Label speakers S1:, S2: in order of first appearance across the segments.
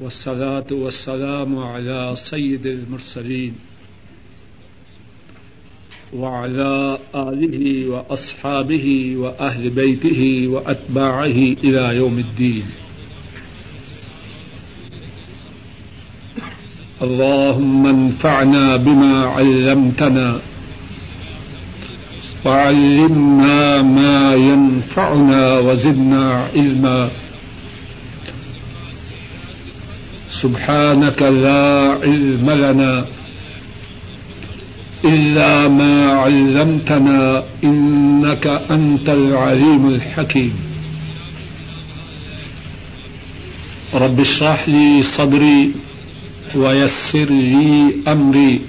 S1: والصلاة والسلام على سيد المرسلين وعلى آله وأصحابه وأهل بيته وأتباعه إلى يوم الدين. اللهم انفعنا بما علمتنا وعلمنا ما ينفعنا وزدنا علما. سبحانك لا علم لنا إلا ما علمتنا إنك أنت العليم الحكيم. رب اشرح لي صدري ويسر لي أمري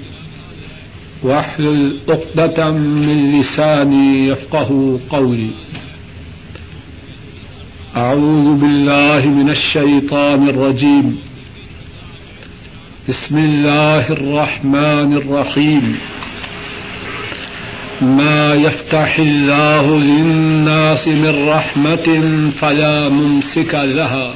S1: واحلل عقدة من لساني يفقه قولي. أعوذ بالله من الشيطان الرجيم. بسم الله الرحمن الرحيم. ما يفتح الله للناس من رحمة فلا ممسك لها.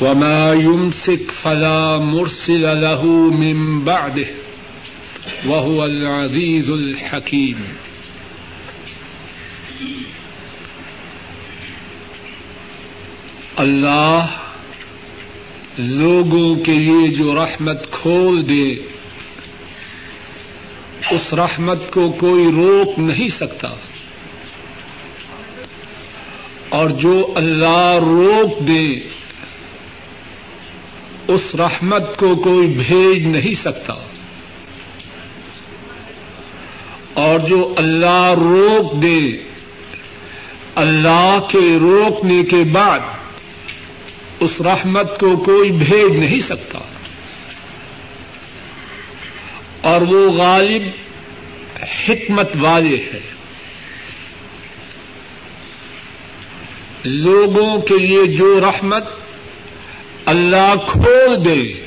S1: وما يمسك فلا مرسل له من بعده. وهو العزيز الحكيم. اللہ لوگوں کے لیے جو رحمت کھول دے، اس رحمت کو کوئی روک نہیں سکتا۔ اور جو اللہ روک دے، اس رحمت کو کوئی بھیج نہیں سکتا۔ اور جو اللہ روک دے، اللہ کے روکنے کے بعد اس رحمت کو کوئی بھیج نہیں سکتا۔ اور وہ غالب حکمت والے ہیں۔ لوگوں کے لیے جو رحمت اللہ کھول دے،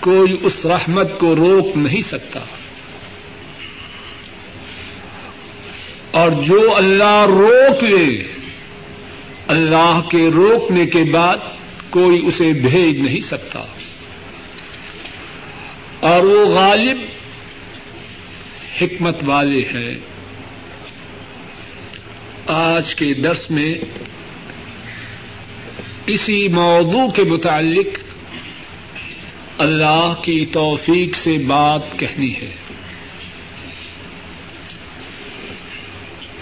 S1: کوئی اس رحمت کو روک نہیں سکتا۔ اور جو اللہ روک لے اللہ کے روکنے کے بعد کوئی اسے بھیج نہیں سکتا۔ اور وہ غالب حکمت والے ہیں۔ آج کے درس میں اسی موضوع کے متعلق اللہ کی توفیق سے بات کہنی ہے۔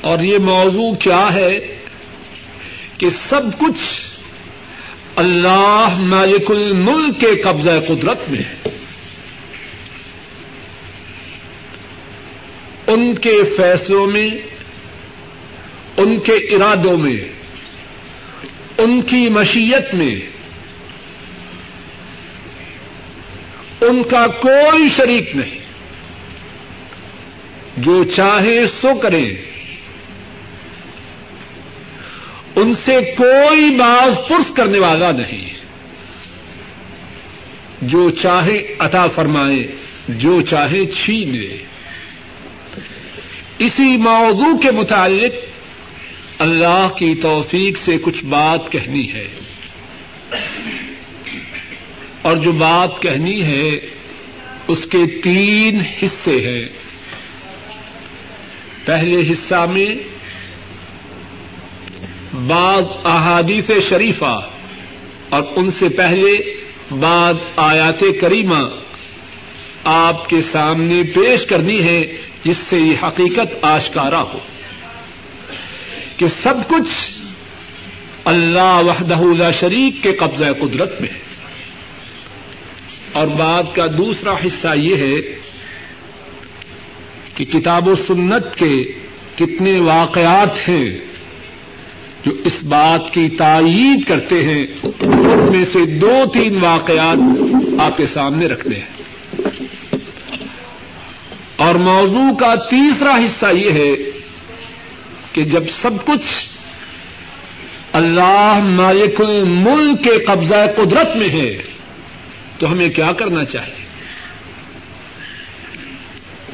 S1: اور یہ موضوع کیا ہے؟ کہ سب کچھ اللہ مالک الملک کے قبضہ قدرت میں ہے۔ ان کے فیصلوں میں، ان کے ارادوں میں، ان کی مشیت میں، ان کا کوئی شریک نہیں۔ جو چاہے سو کرے ان سے کوئی باز پرس کرنے والا نہیں جو چاہے عطا فرمائے، جو چاہے چھین لے۔ اسی موضوع کے متعلق اللہ کی توفیق سے کچھ بات کہنی ہے۔ اور جو بات کہنی ہے، اس کے تین حصے ہیں۔ پہلے حصہ میں بعض احادیث شریفہ اور ان سے پہلے بعض آیات کریمہ آپ کے سامنے پیش کرنی ہے جس سے یہ حقیقت آشکارا ہو کہ سب کچھ اللہ وحدہ لا شریک کے قبضہ قدرت میں ہے۔ اور بات کا دوسرا حصہ یہ ہے کہ کتاب و سنت کے کتنے واقعات ہیں جو اس بات کی تائید کرتے ہیں، ان میں سے دو تین واقعات آپ کے سامنے رکھتے ہیں۔ اور موضوع کا تیسرا حصہ یہ ہے کہ جب سب کچھ اللہ مالک الملک کے قبضہ قدرت میں ہے، تو ہمیں کیا کرنا چاہیے؟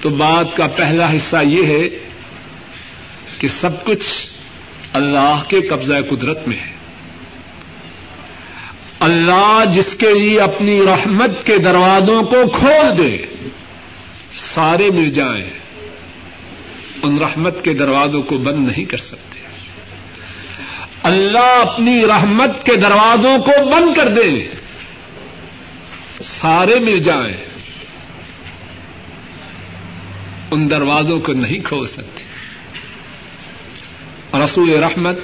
S1: تو بات کا پہلا حصہ یہ ہے کہ سب کچھ اللہ کے قبضہ قدرت میں ہے۔ اللہ جس کے لیے اپنی رحمت کے دروازوں کو کھول دے، سارے مل جائیں۔ ان رحمت کے دروازوں کو بند نہیں کر سکتے۔ اللہ اپنی رحمت کے دروازوں کو بند کر دے۔ سارے مل جائیں۔ ان دروازوں کو نہیں کھول سکتے۔ رسول رحمت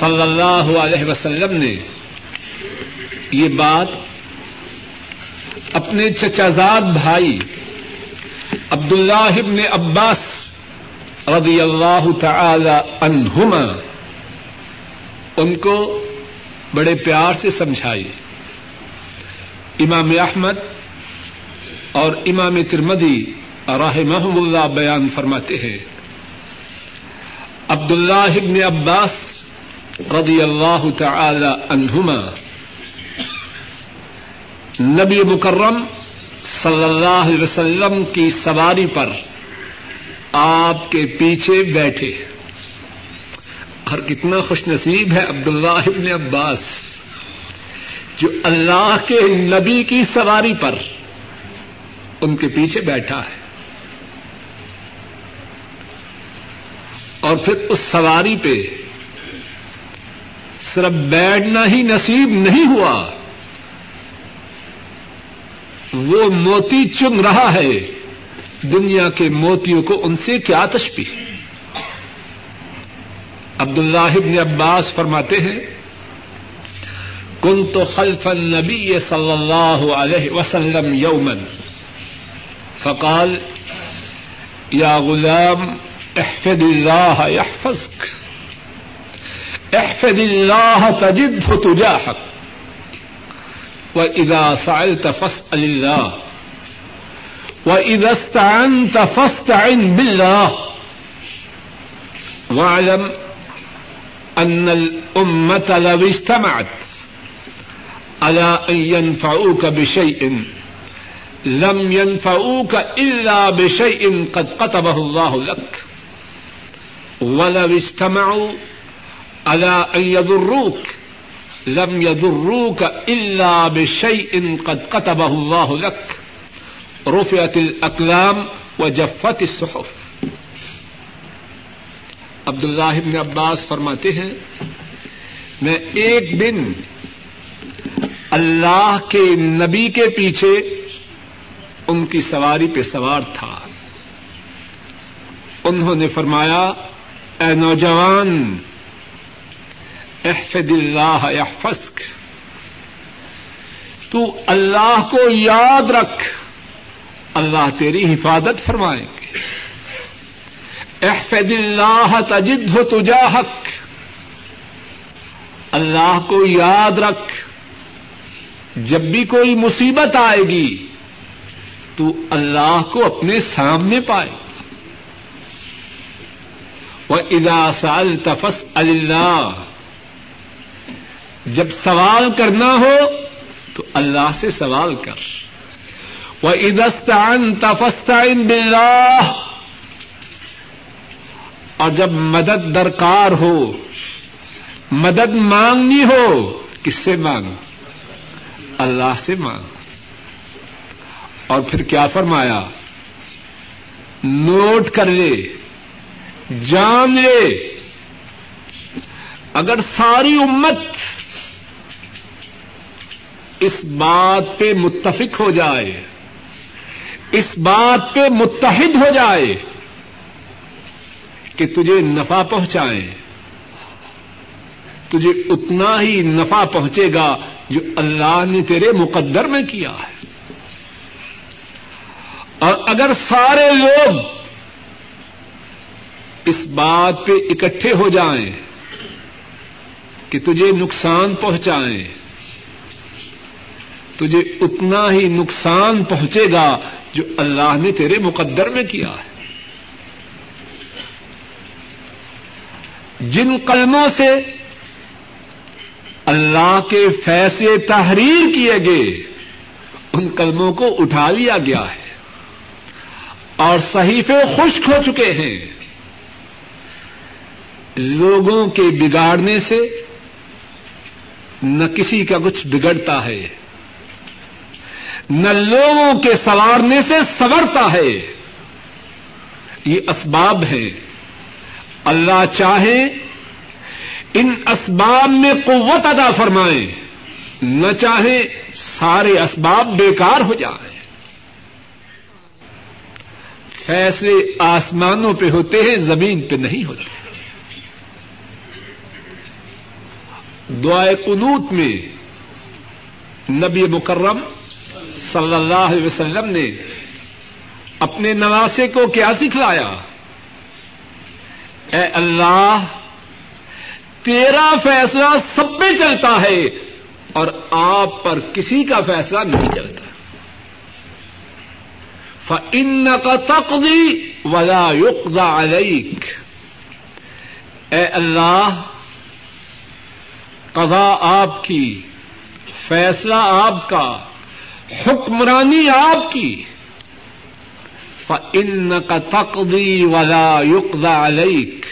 S1: صلی اللہ علیہ وسلم نے یہ بات اپنے چچازاد بھائی عبد اللہ ابن عباس رضی اللہ تعالی عنہما ان کو بڑے پیار سے سمجھائی امام احمد اور امام ترمدی راہ اللہ بیان فرماتے ہیں۔ عبد اللہ ابن عباس رضی اللہ تعالی عنہما، نبی مکرم صلی اللہ علیہ وسلم کی سواری پر آپ کے پیچھے بیٹھے۔ اور کتنا خوش نصیب ہے عبداللہ ابن عباس، جو اللہ کے نبی کی سواری پر ان کے پیچھے بیٹھا ہے۔ اور پھر اس سواری پہ صرف بیٹھنا ہی نصیب نہیں ہوا، وہ موتی چن رہا ہے۔ دنیا کے موتیوں کو ان سے کیا تشبی عبد اللہ ابن عباس فرماتے ہیں کن تو خلف النبی صلی اللہ علیہ وسلم یومن فقال، یا غلام احفظ اللہ يحفظك احفظ اللہ تجده تجاهك وإذا سألت فاسأل الله. وإذا استعنت فاستعن بالله. واعلم أن الأمة لو اجتمعت. على أن ينفعوك بشيء. لم ينفعوك إلا بشيء قد قطبه الله لك. ولو اجتمعوا على أن يضروك، لم يضروك إلا بشيء قد قطبه الله لك. رفعت الاقلام و جفت الصحف. عبد اللہ ابن عباس فرماتے ہیں، میں ایک دن اللہ کے نبی کے پیچھے ان کی سواری پہ سوار تھا۔ انہوں نے فرمایا اے نوجوان، احفظ اللہ احفظک تو اللہ کو یاد رکھ، اللہ تیری حفاظت فرمائیں گے احفظ اللہ تجد ہو تجا حق اللہ کو یاد رکھ، جب بھی کوئی مصیبت آئے گی، تو اللہ کو اپنے سامنے پائے۔ وہ سال تفس اللہ جب سوال کرنا ہو تو اللہ سے سوال کر۔ وہ ادستان تفستان بلّہ اور جب مدد درکار ہو، مدد مانگنی ہو، کس سے مانگ؟ اللہ سے مانگ۔ اور پھر کیا فرمایا؟ نوٹ کر لے۔ جان لے۔ اگر ساری امت اس بات پہ متفق ہو جائے، اس بات پہ متحد ہو جائے کہ تجھے نفع پہنچائے، تجھے اتنا ہی نفع پہنچے گا جو اللہ نے تیرے مقدر میں کیا ہے۔ اور اگر سارے لوگ اس بات پہ اکٹھے ہو جائیں کہ تجھے نقصان پہنچائیں۔ تجھے اتنا ہی نقصان پہنچے گا جو اللہ نے تیرے مقدر میں کیا ہے۔ جن قلموں سے اللہ کے فیصلے تحریر کیے گئے، ان قلموں کو اٹھا لیا گیا ہے اور صحیفے خشک ہو چکے ہیں۔ لوگوں کے بگاڑنے سے نہ کسی کا کچھ بگڑتا ہے، نہ لوگوں کے سوارنے سے سورتا ہے۔ یہ اسباب ہیں۔ اللہ چاہے ان اسباب میں قوت ادا فرمائیں۔ نہ چاہے سارے اسباب بیکار ہو جائیں۔ فیصلے آسمانوں پہ ہوتے ہیں، زمین پہ نہیں ہوتے۔ دعائے قنوت میں نبی مکرم صلی اللہ علیہ وسلم نے اپنے نواسے کو کیا سکھلایا؟ اے اللہ، تیرا فیصلہ سب میں چلتا ہے اور آپ پر کسی کا فیصلہ نہیں چلتا۔ فن کا تقدی ولا یقضا علیک اے اللہ قضا آپ کی، فیصلہ آپ کا، حکمرانی آپ کی۔ فن کا تقدی ولا یقضا علیک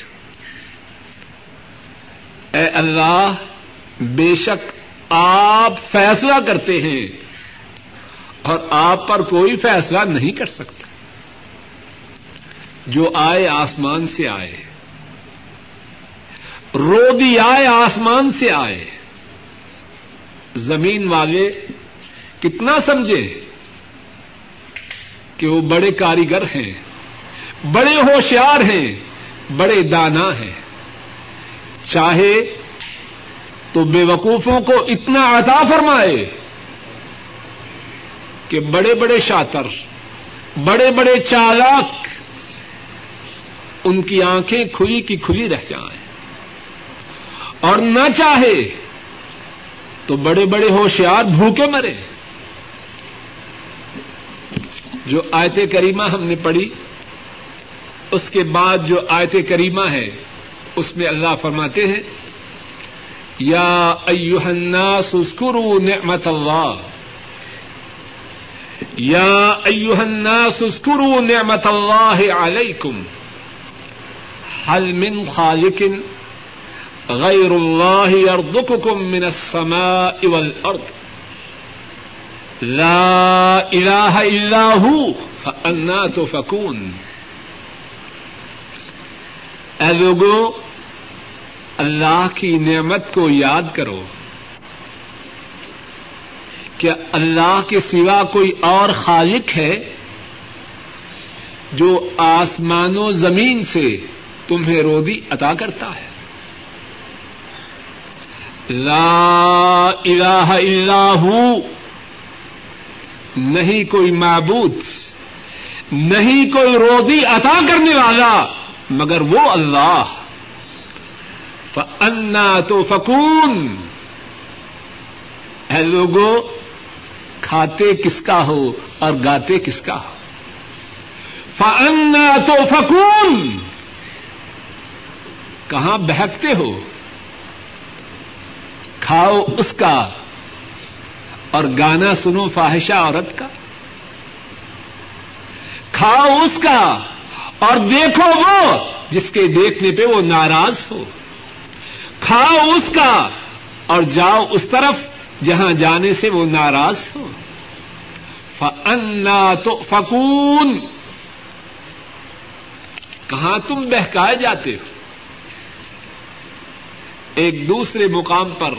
S1: اے اللہ، بے شک آپ فیصلہ کرتے ہیں اور آپ پر کوئی فیصلہ نہیں کر سکتا۔ جو آئے آسمان سے آئے۔ رودی آئے، آسمان سے آئے۔ زمین والے کتنا سمجھے کہ وہ بڑے کاریگر ہیں، بڑے ہوشیار ہیں، بڑے دانا ہیں۔ چاہے تو بے وقوفوں کو اتنا عطا فرمائے کہ بڑے بڑے شاطر، بڑے بڑے چالاک ان کی آنکھیں کھلی کی کھلی رہ جائیں۔ اور نہ چاہے تو بڑے بڑے ہوشیار بھوکے مرے۔ جو آیت کریمہ ہم نے پڑھی، اس کے بعد جو آیت کریمہ ہے، اس میں اللہ فرماتے ہیں، یا ایوہ الناس اذکروا نعمت اللہ۔ یا ایوہ الناس اذکروا نعمت اللہ علیکم۔ حل من خالق غیر اللہ یرزقکم من السماء والارض لا الہ الا ہو فانا تفکون اے لوگوں اللہ کی نعمت کو یاد کرو کیا اللہ کے سوا کوئی اور خالق ہے جو آسمان و زمین سے تمہیں رودی عطا کرتا ہے۔ لا الہ الا ہو نہیں کوئی معبود، نہیں کوئی روزی عطا کرنے والا، مگر وہ اللہ۔ فنا تو فکون ہے لوگوں کھاتے کس کا ہو اور گاتے کس کا ہو؟ فنا تو فکون کہاں بہکتے ہو؟ کھاؤ اس کا اور گانا سنو فاحشہ عورت کا کھاؤ اس کا اور دیکھو وہ جس کے دیکھنے پہ وہ ناراض ہو کھاؤ اس کا اور جاؤ اس طرف جہاں جانے سے وہ ناراض ہو فنا تو فکون کہاں تم بہکائے جاتے ہو ایک دوسرے مقام پر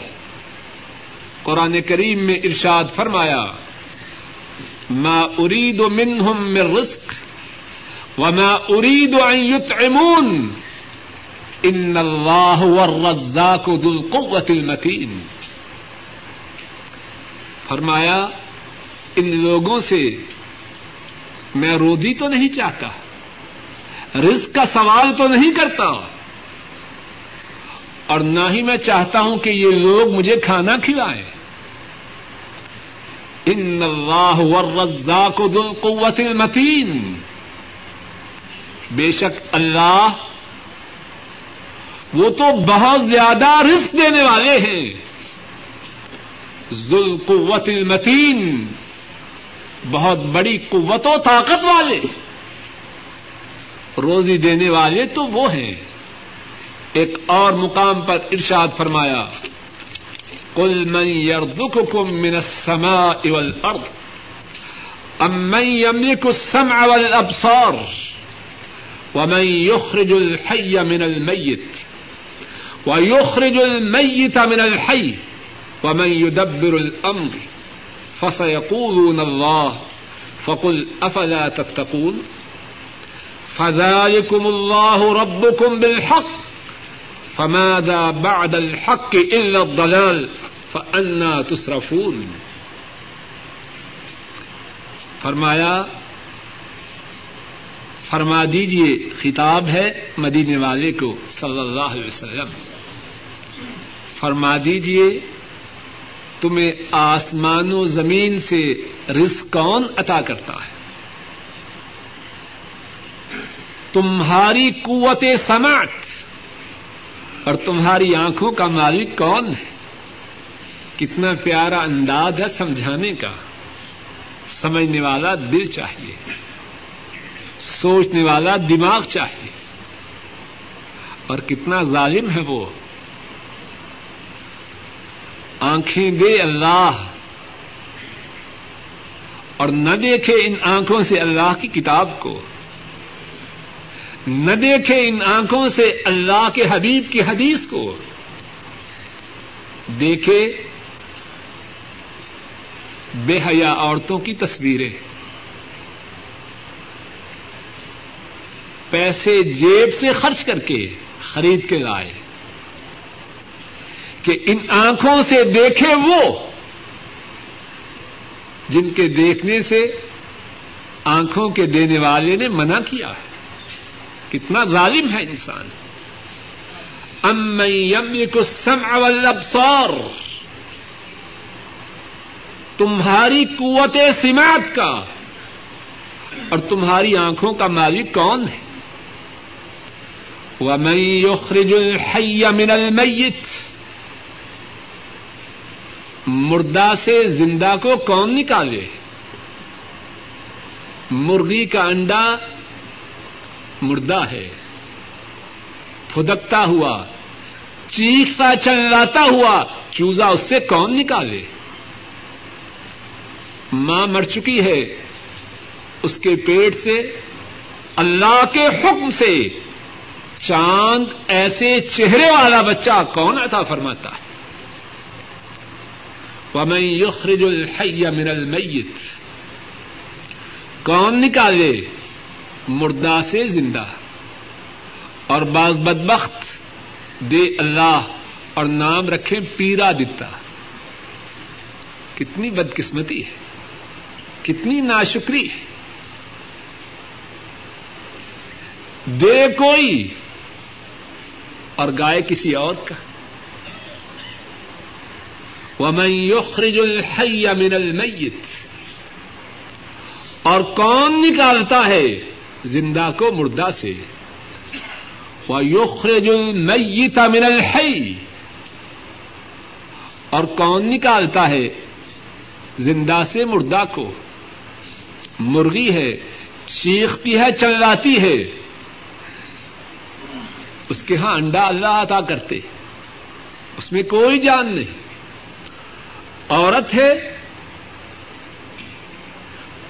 S1: قرآن کریم میں ارشاد فرمایا، ما ارید منہم من رزق وما ارید ان یطعمون ان اللہ والرزاق ذو القوة المتین فرمایا، ان لوگوں سے میں رودی تو نہیں چاہتا، رزق کا سوال تو نہیں کرتا اور نہ ہی میں چاہتا ہوں کہ یہ لوگ مجھے کھانا کھلائیں۔ ان اللہ والرزاق ذو القوة المتین بے شک اللہ وہ تو بہت زیادہ رزق دینے والے ہیں۔ ذو القوة المتین بہت بڑی قوت و طاقت والے۔ روزی دینے والے تو وہ ہیں۔ ایک اور مقام پر ارشاد فرمایا قل من يرزقكم من السماء والأرض أم من يملك السمع والأبصار ومن يخرج الحي من الميت ويخرج الميت من الحي ومن يدبر الأمر فسيقولون الله فقل أفلا تتقون فذلكم الله ربكم بالحق فماذا بعد الحق إلا الضلال فأنا تصرفون۔ فرمایا، فرما دیجیے، خطاب ہے مدینے والے کو صلی اللہ علیہ وسلم۔ فرما دیجیے، تمہیں آسمان و زمین سے رزق کون عطا کرتا ہے؟ تمہاری قوت سماعت اور تمہاری آنکھوں کا مالک کون ہے؟ کتنا پیارا انداز ہے سمجھانے کا۔ سمجھنے والا دل چاہیے۔ سوچنے والا دماغ چاہیے۔ اور کتنا ظالم ہے وہ۔ آنکھیں دے اللہ۔ اور نہ دیکھے ان آنکھوں سے اللہ کی کتاب کو۔ نہ دیکھے ان آنکھوں سے اللہ کے حبیب کی حدیث کو۔ دیکھے بے حیا عورتوں کی تصویریں۔ پیسے جیب سے خرچ کر کے خرید کے لائے۔ کہ ان آنکھوں سے دیکھے وہ جن کے دیکھنے سے آنکھوں کے دینے والے نے منع کیا ہے۔ کتنا ظالم ہے انسان۔ ام یم کو سم والابصار تمہاری قوت سماعت کا اور تمہاری آنکھوں کا مالک کون ہے؟ ومن يخرج الحي من الميت مردہ سے زندہ کو کون نکالے؟ مرغی کا انڈا مردہ ہے، پھدکتا ہوا، چیختا چلاتا ہوا، چوزا اس سے کون نکالے؟ ماں مر چکی ہے، اس کے پیٹ سے اللہ کے حکم سے چاند ایسے چہرے والا بچہ کون عطا فرماتا؟ ہے ومن يخرج الحي من الميت کون نکالے؟ مردہ سے زندہ۔ اور بعض بدبخت دے اللہ اور نام رکھے، پیرا دتا کتنی بدقسمتی ہے۔ کتنی ناشکری۔ دے کوئی اور گائے کسی اور کا۔ ومن يخرج الحي من الميت۔ اور کون نکالتا ہے زندہ کو مردہ سے۔ ويخرج الميت من الحي۔ اور کون نکالتا ہے زندہ سے مردہ کو۔ مرغی ہے، چیختی ہے، چلاتی ہے۔ اس کے ہاں انڈا اللہ عطا کرتے، اس میں کوئی جان نہیں۔ عورت ہے،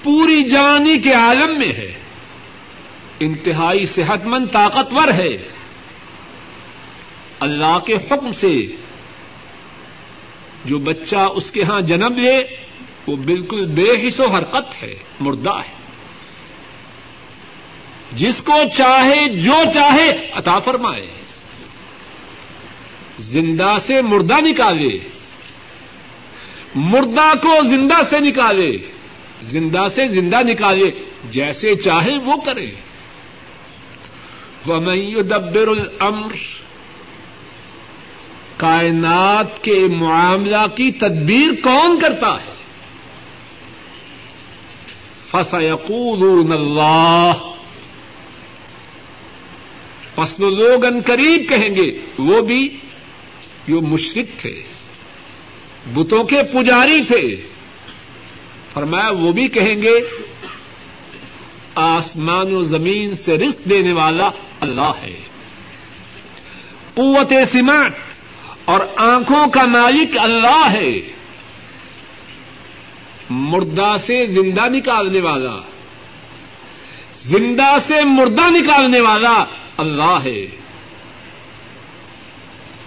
S1: پوری جانی کے عالم میں ہے۔ انتہائی صحت مند، طاقتور ہے۔ اللہ کے حکم سے جو بچہ اس کے ہاں جنم لے وہ بالکل بے حص و حرکت ہے، مردہ ہے۔ جس کو چاہے جو چاہے عطا فرمائے۔ زندہ سے مردہ نکالے۔ مردہ کو زندہ سے نکالے۔ زندہ سے زندہ نکالے، جیسے چاہے وہ کرے۔ ومن يدبر الامر کائنات کے معاملہ کی تدبیر کون کرتا ہے؟ فسيقولون اللہ فصل لوگ ان قریب کہیں گے، وہ بھی جو مشرق تھے، بتوں کے پجاری تھے۔ فرمایا، وہ بھی کہیں گے، آسمان و زمین سے رزق دینے والا اللہ ہے۔ قوت سماٹ اور آنکھوں کا مالک اللہ ہے۔ مردہ سے زندہ نکالنے والا۔ زندہ سے مردہ نکالنے والا اللہ ہے۔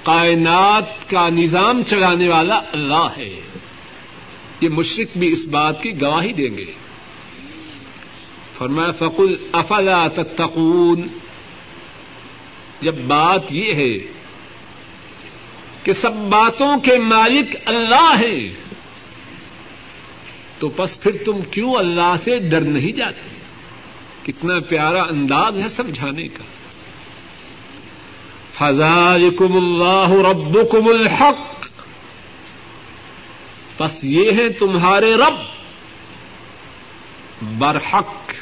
S1: کائنات کا نظام چلانے والا اللہ ہے۔ یہ مشرق بھی اس بات کی گواہی دیں گے۔ فرمایا، فقل افلا تتقون۔ جب بات یہ ہے کہ سب باتوں کے مالک اللہ ہیں۔ تو بس پھر تم کیوں اللہ سے ڈر نہیں جاتے؟ کتنا پیارا انداز ہے سمجھانے کا۔ فضالکم اللہ ربکم الحق۔ بس یہ ہے تمہارے رب۔ برحق۔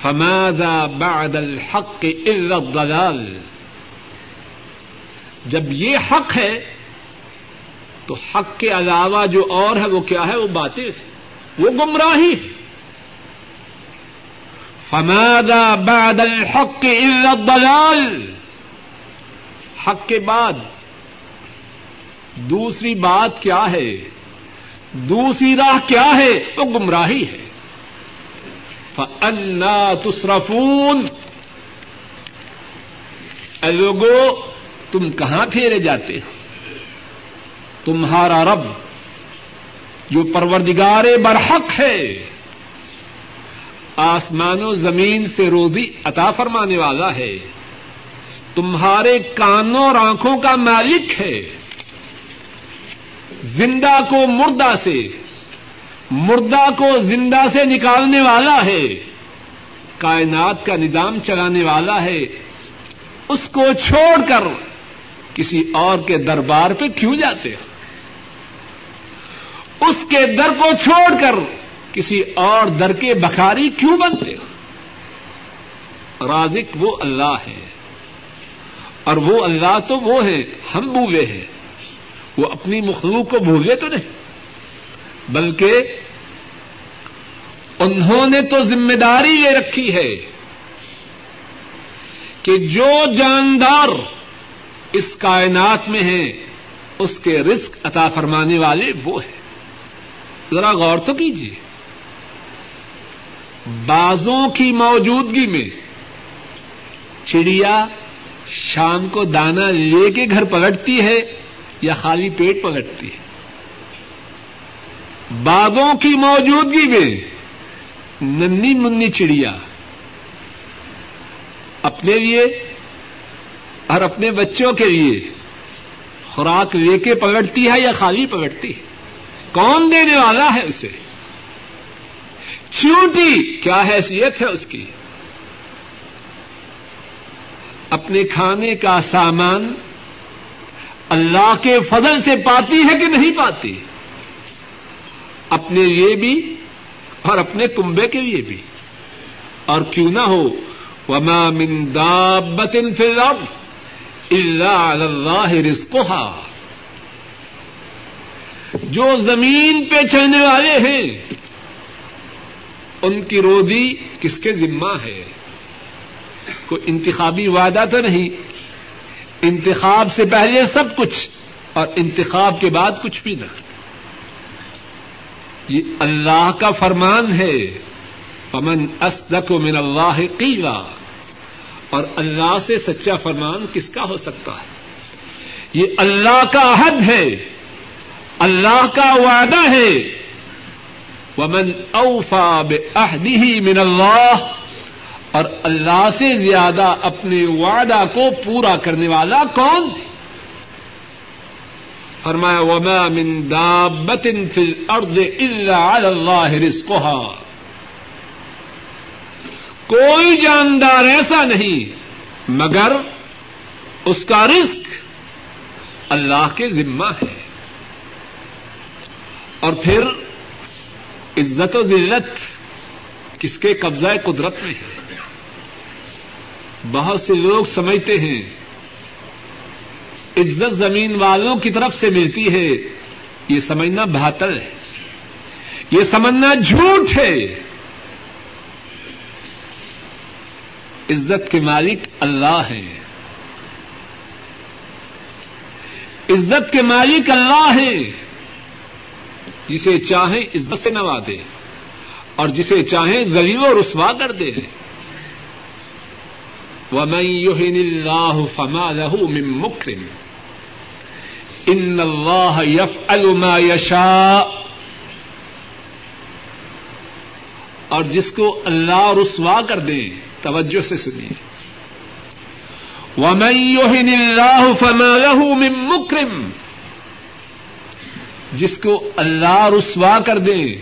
S1: فماذا بعد الحق الا الضلال۔ جب یہ حق ہے تو حق کے علاوہ جو اور ہے وہ کیا ہے؟ وہ باتیں وہ گمراہی ہے۔ فماذا بعد الحق الا الضلال؟ حق کے بعد دوسری بات کیا ہے؟ دوسری راہ کیا ہے؟ وہ گمراہی ہے۔ فنا تصرفون۔ لوگو، تم کہاں پھیرے جاتے ہو؟ تمہارا رب جو پروردگار برحق ہے، آسمان و زمین سے روزی عطا فرمانے والا ہے۔ تمہارے کانوں اور آنکھوں کا مالک ہے۔ زندہ کو مردہ سے، مردہ کو زندہ سے نکالنے والا ہے۔ کائنات کا نظام چلانے والا ہے۔ اس کو چھوڑ کر کسی اور کے دربار پہ کیوں جاتے ہو؟ اس کے در کو چھوڑ کر کسی اور در کے بخاری کیوں بنتے ہو؟ رازق وہ اللہ ہے۔ اور وہ اللہ تو وہ ہے، ہم بھولے ہیں۔ وہ اپنی مخلوق کو بھولے تو نہیں، بلکہ انہوں نے تو ذمہ داری یہ رکھی ہے کہ جو جاندار اس کائنات میں ہیں، اس کے رزق عطا فرمانے والے وہ ہیں۔ ذرا غور تو کیجیے۔ بازوں کی موجودگی میں چڑیا شام کو دانا لے کے گھر پلٹتی ہے یا خالی پیٹ پلٹتی ہے۔ باغوں کی موجودگی میں ننی منی چڑیا اپنے لیے اور اپنے بچوں کے لیے خوراک لے کے پلٹتی ہے یا خالی پلٹتی ہے۔ کون دینے والا ہے اسے؟ چیوٹی کیا حیثیت ہے اس کی؟ اپنے کھانے کا سامان اللہ کے فضل سے پاتی ہے کہ نہیں پاتی؟ اپنے لیے بھی اور اپنے کنبے کے لیے بھی۔ اور کیوں نہ ہو، وما من دابت فی الارض الا علی اللہ رزقها۔ جو زمین پہ چلنے والے ہیں، ان کی روزی کس کے ذمہ ہے؟ کوئی انتخابی وعدہ تو نہیں۔ انتخاب سے پہلے سب کچھ اور انتخاب کے بعد کچھ بھی نہ۔ یہ اللہ کا فرمان ہے پمن اسدق من اللہ قیلا اور اللہ سے سچا فرمان کس کا ہو سکتا ہے؟ یہ اللہ کا عہد ہے۔ اللہ کا وعدہ ہے۔ ومن اوفا بعہدہ من اللہ اور اللہ سے زیادہ اپنے وعدہ کو پورا کرنے والا کون؟ فرمایا، وما من دابت فی الارض الا علی اللہ رزقها۔ کوئی جاندار ایسا نہیں، مگر اس کا رزق اللہ کے ذمہ ہے۔ اور پھر عزت و ذلت کس کے قبضہ قدرت میں ہے؟ بہت سے لوگ سمجھتے ہیں، عزت زمین والوں کی طرف سے ملتی ہے، یہ سمجھنا بہتر ہے۔ یہ سمجھنا جھوٹ ہے۔ عزت کے مالک اللہ ہیں۔ عزت کے مالک اللہ ہیں۔ جسے چاہیں عزت سے نوا دے اور جسے چاہیں غریب و رسوا کر دے۔ ومن يهن الله فما له من مكرم۔ ان الله يفعل ما يشاء۔ اور جس کو اللہ رسوا کر دے توجہ سے سنیے۔ ومن يهن الله فما له من مكرم۔ جس کو اللہ رسوا کر دے،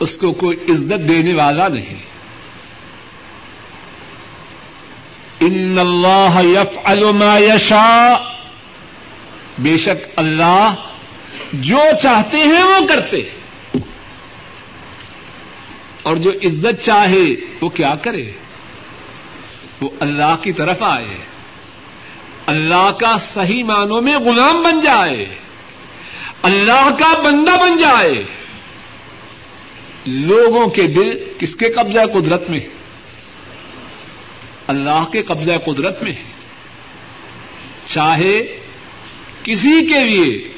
S1: اس کو کوئی عزت دینے والا نہیں۔ ان اللہ یفعل ما یشاء۔ بے شک اللہ جو چاہتے ہیں وہ کرتے۔ اور جو عزت چاہے وہ کیا کرے؟ وہ اللہ کی طرف آئے۔ اللہ کا صحیح معنوں میں غلام بن جائے۔ اللہ کا بندہ بن جائے۔ لوگوں کے دل کس کے قبضہ قدرت میں؟ اللہ کے قبضہ قدرت میں۔ ہے چاہے کسی کے لیے۔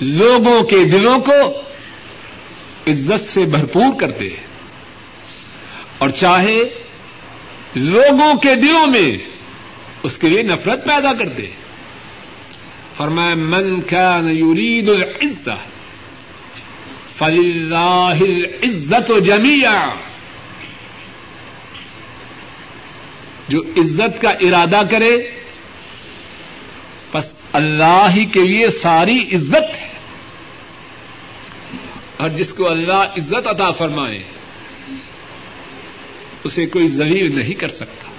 S1: لوگوں کے دلوں کو عزت سے بھرپور کر دے اور چاہے لوگوں کے دلوں میں اس کے لیے نفرت پیدا کر دے فرمایا، من كان يريد العزة فلله العزة جميعا جو عزت کا ارادہ کرے بس اللہ ہی کے لیے ساری عزت ہے۔ اور جس کو اللہ عزت عطا فرمائے، اسے کوئی ذلیل نہیں کر سکتا۔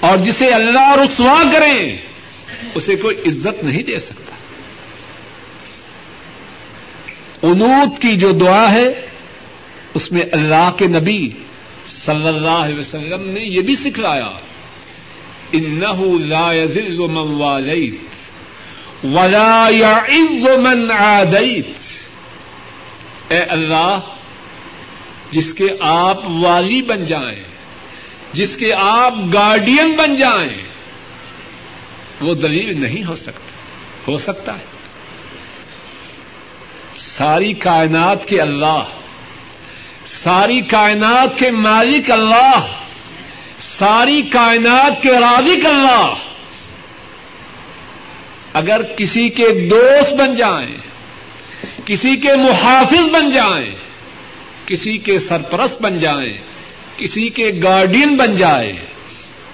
S1: اور جسے اللہ رسوا کرے اسے کوئی عزت نہیں دے سکتا۔ انوت کی جو دعا ہے، اس میں اللہ کے نبی صلی اللہ علیہ وسلم نے یہ بھی سکھلایا۔ انه لا يذل من واليت ولا يعز من عاديت اے اللہ، جس کے آپ والی بن جائیں، جس کے آپ گارڈین بن جائیں وہ دلیل نہیں ہو سکتا ہو سکتا ہے۔ ساری کائنات کے اللہ، ساری کائنات کے مالک اللہ، ساری کائنات کے رازق اللہ۔ اگر کسی کے دوست بن جائیں، کسی کے محافظ بن جائیں، کسی کے سرپرست بن جائیں، کسی کے گارڈین بن جائے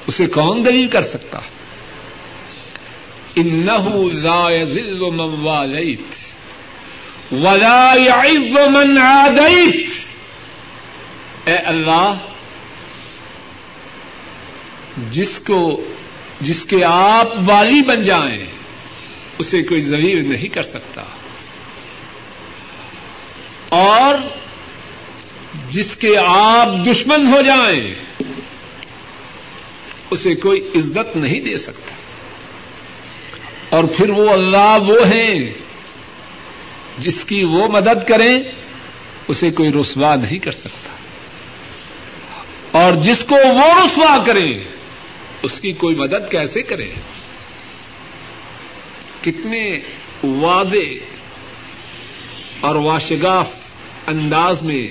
S1: اسے کون دلیل کر سکتا؟ ہے انه لا يذل من واليت ولا يعز من عاديت. اے اللہ، جس کو، جس کے آپ والی بن جائیں، اسے کوئی ذلیل نہیں کر سکتا۔ اور جس کے آپ دشمن ہو جائیں، اسے کوئی عزت نہیں دے سکتا۔ اور پھر وہ اللہ وہ ہیں جس کی وہ مدد کریں، اسے کوئی رسوا نہیں کر سکتا۔ اور جس کو وہ رسوا کرے، اس کی کوئی مدد کیسے کرے؟ کتنے وعدے اور واشگاف انداز میں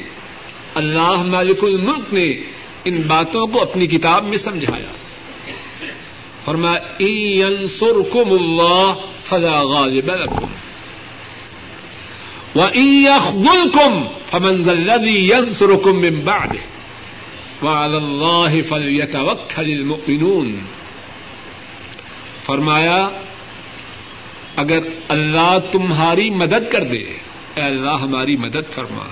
S1: اللہ مالک الملک نے ان باتوں کو اپنی کتاب میں سمجھایا۔ فرمایا ينصركم الله فلا غالب لكم. وإن يخذلكم فمن ذا الذي ينصركم من بعده وعلى الله فليتوكل المؤمنون۔ فرمایا، اگر اللہ تمہاری مدد کر دے، اے اللہ ہماری مدد فرما۔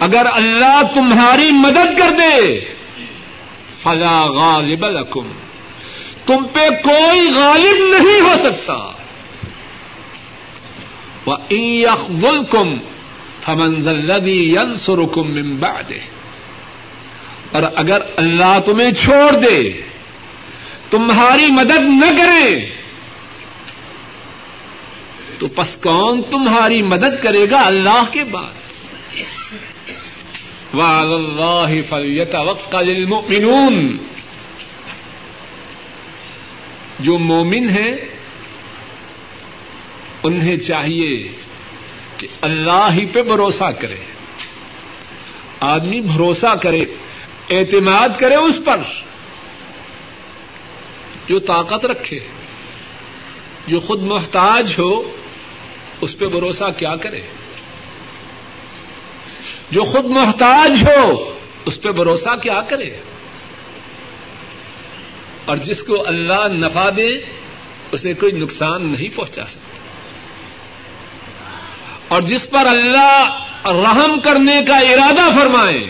S1: اگر اللہ تمہاری مدد کر دے، فلا غالب لکم۔ تم پہ کوئی غالب نہیں ہو سکتا۔ وہ اخبل کم فمنزلدی ین سرکم ممباد اور اگر اللہ تمہیں چھوڑ دے، تمہاری مدد نہ کرے، تو پس کون تمہاری مدد کرے گا اللہ کے بعد؟ اللہ فلیت وقت المؤمنون۔ جو مومن ہیں، انہیں چاہیے کہ اللہ ہی پہ بھروسہ کرے۔ آدمی بھروسہ کرے، اعتماد کرے اس پر۔ جو طاقت رکھے، جو خود محتاج ہو، اس پہ بھروسہ کیا کرے؟ جو خود محتاج ہو، اس پہ بھروسہ کیا کرے؟ اور جس کو اللہ نفع دے، اسے کوئی نقصان نہیں پہنچا سکتا۔ اور جس پر اللہ رحم کرنے کا ارادہ فرمائے،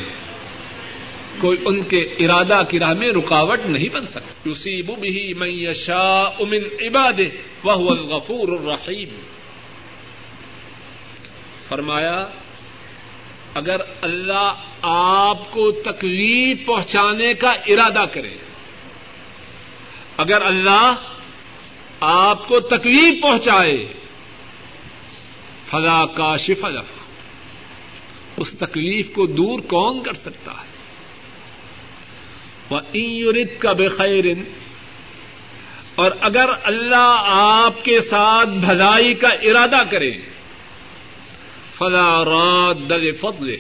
S1: کوئی ان کے ارادہ کی راہ میں رکاوٹ نہیں بن سکتی اسی بب ہی میں یشا امن عباد وہ الغفور الرحیم۔ فرمایا، اگر اللہ آپ کو تکلیف پہنچانے کا ارادہ کرے اگر اللہ آپ کو تکلیف پہنچائے، فلا کا شفلا اس تکلیف کو دور کون کر سکتا ہے؟ وہ ایورت کا بخیر۔ اور اگر اللہ آپ کے ساتھ بھلائی کا ارادہ کرے، فلا رات دل فضل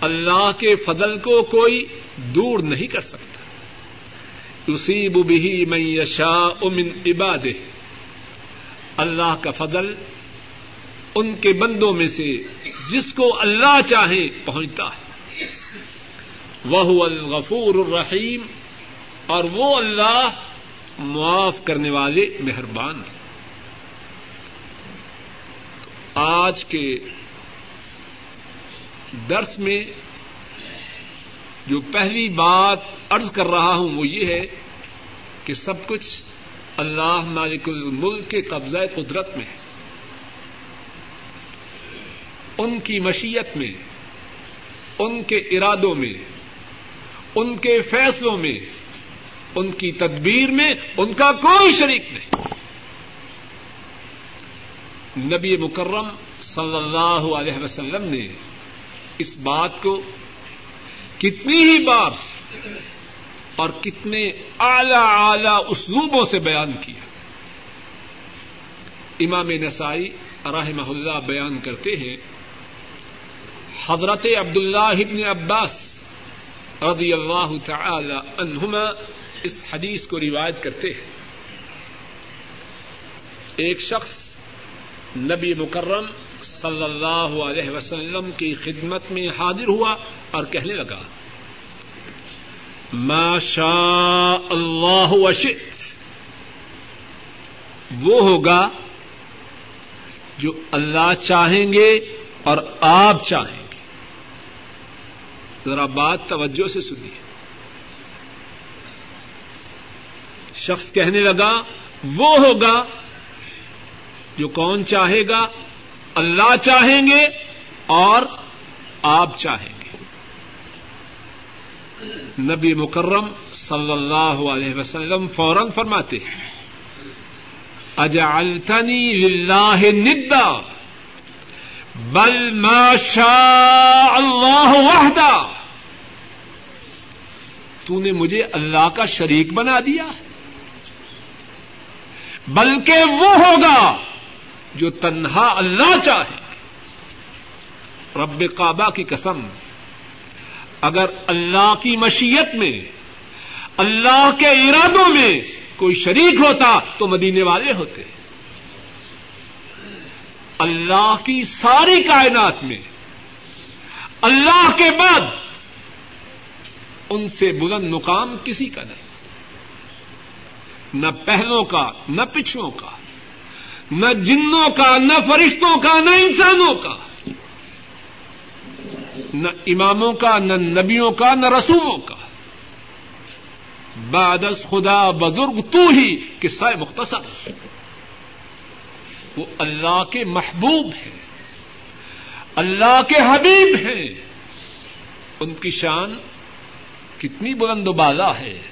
S1: اللہ کے فضل کو کوئی دور نہیں کر سکتا۔ اسی بھی میں یشا امن عباد اللہ کا فضل ان کے بندوں میں سے جس کو اللہ چاہے پہنچتا ہے۔ وہ الغفور الرحیم اور وہ اللہ معاف کرنے والے مہربان ہیں۔ آج کے درس میں جو پہلی بات ارض کر رہا ہوں وہ یہ ہے کہ سب کچھ اللہ مالک الملک کے قبضہ قدرت میں ہے۔ ان کی مشیت میں، ان کے ارادوں میں، ان کے فیصلوں میں، ان کی تدبیر میں، ان کا کوئی شریک نہیں۔ نبی مکرم صلی اللہ علیہ وسلم نے اس بات کو کتنی ہی بار اور کتنے اعلی اعلی اسلوبوں سے بیان کیا۔ امام نسائی رحمہ اللہ بیان کرتے ہیں، حضرت عبد اللہ ابن عباس رضی اللہ تعالی عنہما اس حدیث کو روایت کرتے ہیں۔ ایک شخص نبی مکرم صلی اللہ علیہ وسلم کی خدمت میں حاضر ہوا اور کہنے لگا، ما شاء اللہ وشئت. وہ ہوگا جو اللہ چاہیں گے اور آپ چاہیں گے۔ ذرا بات توجہ سے سنیے۔ شخص کہنے لگا، وہ ہوگا جو کون چاہے گا اللہ چاہیں گے اور آپ چاہیں گے۔ نبی مکرم صلی اللہ علیہ وسلم فوراً فرماتے ہیں، اجعلتنی للہ ندا، بل ما شاء اللہ وحدہ۔ تو نے مجھے اللہ کا شریک بنا دیا بلکہ وہ ہوگا جو تنہا اللہ چاہے۔ رب کعبہ کی قسم، اگر اللہ کی مشیت میں، اللہ کے ارادوں میں کوئی شریک ہوتا تو مدینے والے ہوتے۔ اللہ کی ساری کائنات میں، اللہ کے بعد ان سے بلند مقام کسی کا نہیں۔ نہ پہلوں کا، نہ پچھلوں کا۔ نہ جنوں کا، نہ فرشتوں کا، نہ انسانوں کا۔ نہ اماموں کا، نہ نبیوں کا، نہ رسوموں کا۔ بادس خدا بزرگ تو ہی قصہ مختصر وہ اللہ کے محبوب ہیں۔ اللہ کے حبیب ہیں۔ ان کی شان کتنی بلند و بالا ہے۔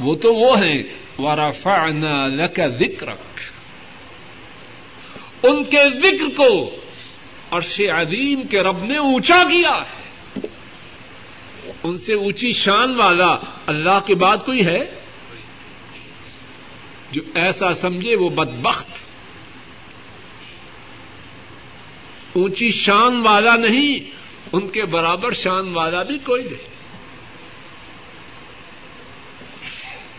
S1: وہ تو وہ ہیں ورفعنا لك ذکرک ان کے ذکر کو عرش عظیم کے رب نے اونچا کیا ہے. ان سے اونچی شان والا اللہ کے بعد کوئی ہے؟ جو ایسا سمجھے وہ بدبخت. اونچی شان والا نہیں، ان کے برابر شان والا بھی کوئی نہیں.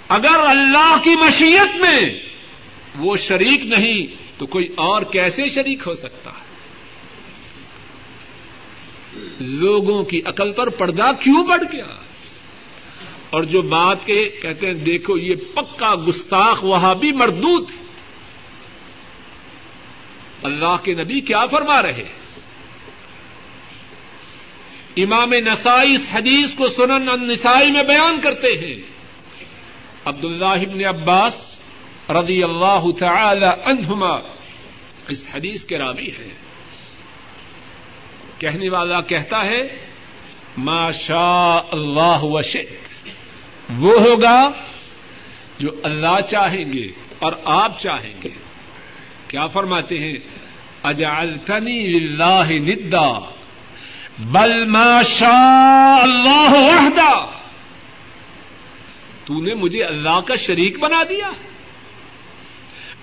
S1: اگر اللہ کی مشیت میں وہ شریک نہیں، تو کوئی اور کیسے شریک ہو سکتا؟ ہے لوگوں کی عقل پر پردہ کیوں بڑھ گیا؟ اور جو بات کے کہتے ہیں، دیکھو، یہ پکا گستاخ وہاں بھی مردوت اللہ کے نبی کیا فرما رہے؟ امام نسائی اس حدیث کو سنن النسائی میں بیان کرتے ہیں۔ عبد اللہ ابن عباس رضی اللہ تعالی عنہما اس حدیث کے راوی ہے کہنے والا کہتا ہے ما شاء اللہ وشت وہ ہوگا جو اللہ چاہیں گے اور آپ چاہیں گے۔ کیا فرماتے ہیں؟ اجعلتنی للہ ندا، بل ما شاء اللہ وحدہ۔ تو نے مجھے اللہ کا شریک بنا دیا۔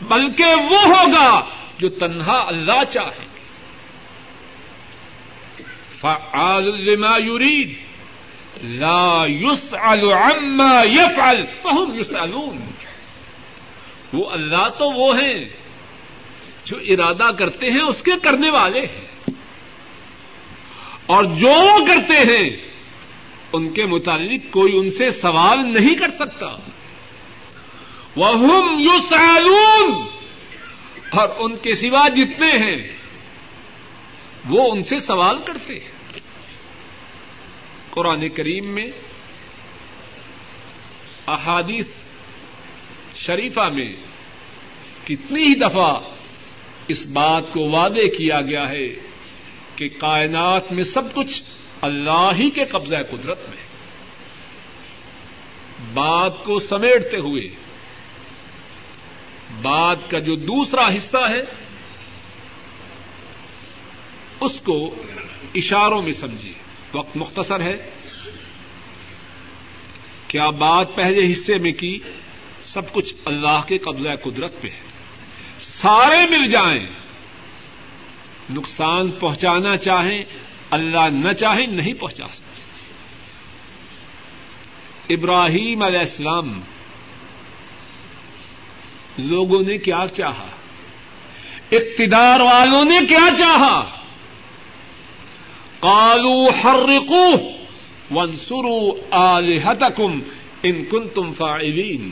S1: بلکہ وہ ہوگا جو تنہا اللہ چاہے۔ فعال لما يريد لا يسأل عما يفعل وهم يسألون وہ اللہ تو وہ ہیں جو ارادہ کرتے ہیں اس کے کرنے والے ہیں۔ اور جو کرتے ہیں ان کے متعلق کوئی ان سے سوال نہیں کر سکتا۔ وہ یو اور ان کے سوا جتنے ہیں، وہ ان سے سوال کرتے ہیں۔ قرآن کریم میں احادیث شریفہ میں کتنی ہی دفعہ اس بات کو وعدے کیا گیا ہے کہ کائنات میں سب کچھ اللہ ہی کے قبضہ قدرت میں۔ بات کو سمیٹتے ہوئے بات کا جو دوسرا حصہ ہے، اس کو اشاروں میں سمجھیے۔ وقت مختصر ہے۔ کیا بات پہلے حصے میں کی؟ سب کچھ اللہ کے قبضہ قدرت پہ ہے۔ سارے مل جائیں۔ نقصان پہنچانا چاہیں اللہ نہ چاہے نہیں پہنچا سکتے ابراہیم علیہ السلام لوگوں نے کیا چاہا؟ اقتدار والوں نے کیا چاہا؟ کالو حرقو ونسرو آلہتکم ان کن تم فائلین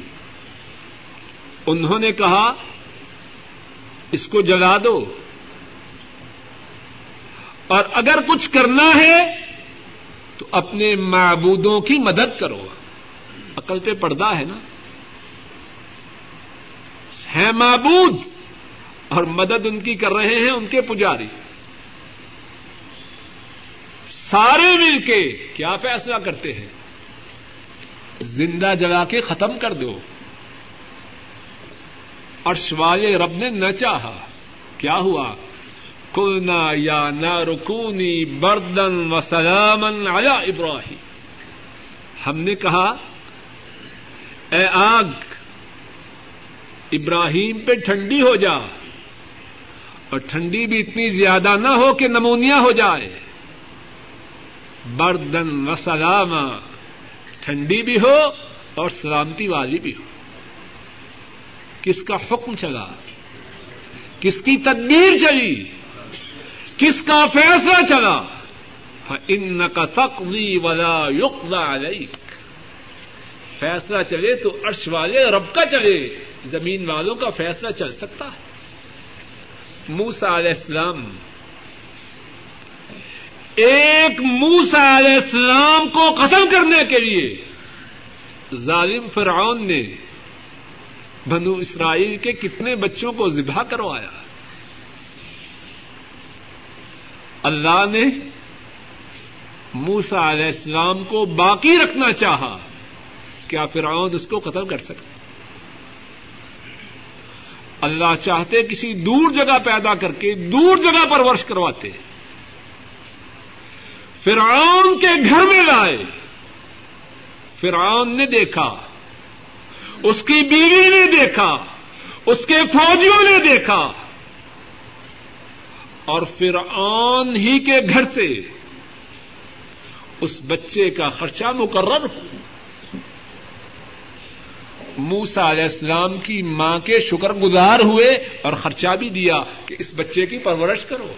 S1: انہوں نے کہا، اس کو جلا دو۔ اور اگر کچھ کرنا ہے تو اپنے معبودوں کی مدد کرو۔ عقل پہ پردہ ہے نا۔ ہے معبود اور مدد ان کی کر رہے ہیں ان کے پجاری۔ سارے مل کے کیا فیصلہ کرتے ہیں؟ زندہ جگا کے ختم کر دو۔ اور والے رب نے نہ چاہا۔ کیا ہوا؟ کلنا یا نہ رکونی بردن و سلامن آیا ابراہیم ہم نے کہا، اے آگ، ابراہیم پہ ٹھنڈی ہو جا، اور ٹھنڈی بھی اتنی زیادہ نہ ہو کہ نمونیا ہو جائے۔ بردن و سلام ٹھنڈی بھی ہو اور سلامتی والی بھی ہو۔ کس کا حکم چلا؟ کس کی تدبیر چلی؟ کس کا فیصلہ چلا؟ ان کا تقوی ولا یقضى عليك۔ فیصلہ چلے تو عرش والے رب کا چلے۔ زمین والوں کا فیصلہ چل سکتا ہے۔ موسا علیہ السلام، ایک موسا علیہ السلام کو قتل کرنے کے لیے ظالم فرعون نے بنو اسرائیل کے کتنے بچوں کو ذبح کروایا۔ اللہ نے موسا علیہ السلام کو باقی رکھنا چاہا کیا فرعون اس کو قتل کر سکتا؟ اللہ چاہتے کسی دور جگہ پیدا کر کے دور جگہ پر ورش کرواتے، فرعون کے گھر میں لائے، فرعون نے دیکھا، اس کی بیوی نے دیکھا، اس کے فوجیوں نے دیکھا۔ اور فرعون ہی کے گھر سے اس بچے کا خرچہ مقرر موسا علیہ السلام کی ماں کے شکر گزار ہوئے اور خرچہ بھی دیا کہ اس بچے کی پرورش کرو۔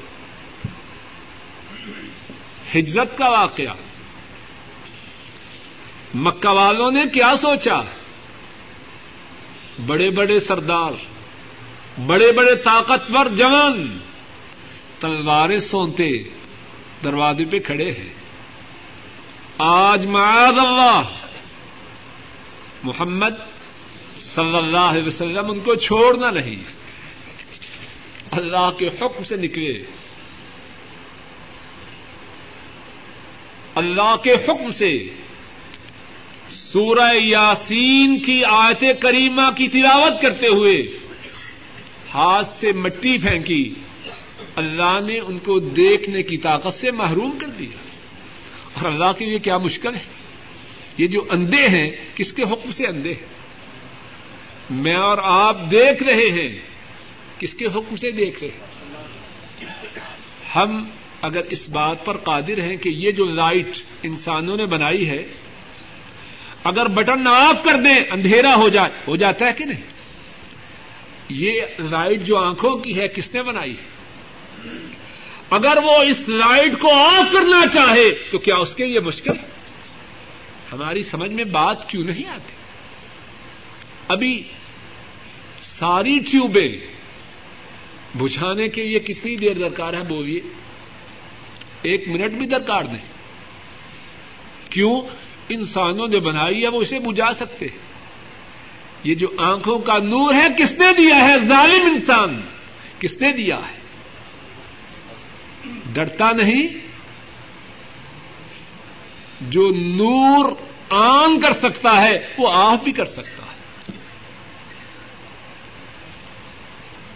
S1: ہجرت کا واقعہ۔ مکہ والوں نے کیا سوچا؟ بڑے بڑے سردار، بڑے بڑے طاقتور جوان تلواریں سونتے دروازے پہ کھڑے ہیں۔ آج معاذ اللہ۔ محمد صلی اللہ علیہ وسلم ان کو چھوڑنا نہیں اللہ کے حکم سے نکلے۔ اللہ کے حکم سے۔ سورہ یاسین کی آیت کریمہ کی تلاوت کرتے ہوئے ہاتھ سے مٹی پھینکی۔ اللہ نے ان کو دیکھنے کی طاقت سے محروم کر دیا۔ اور اللہ کے لیے کیا مشکل ہے؟ یہ جو اندھے ہیں، کس کے حکم سے اندھے ہیں؟ میں اور آپ دیکھ رہے ہیں، کس کے حکم سے دیکھ رہے ہیں؟ ہم اگر اس بات پر قادر ہیں کہ یہ جو لائٹ انسانوں نے بنائی ہے، اگر بٹن آف کر دیں، اندھیرا ہو جائے، ہو جاتا ہے کہ نہیں؟ یہ لائٹ جو آنکھوں کی ہے، کس نے بنائی ہے؟ اگر وہ اس لائٹ کو آف کرنا چاہے، تو کیا اس کے لیے مشکل؟ ہماری سمجھ میں بات کیوں نہیں آتی؟ ابھی ساری ٹیوبیں بجھانے کے لیے کتنی دیر درکار ہے بولیے؟ ایک منٹ بھی درکار نہیں۔ کیوں؟ انسانوں نے بنائی ہے، وہ اسے بجھا سکتے یہ جو آنکھوں کا نور ہے، کس نے دیا ہے؟ ظالم انسان، کس نے دیا ہے؟ ڈرتا نہیں، جو نور آن کر سکتا ہے، وہ آف بھی کر سکتا ہے۔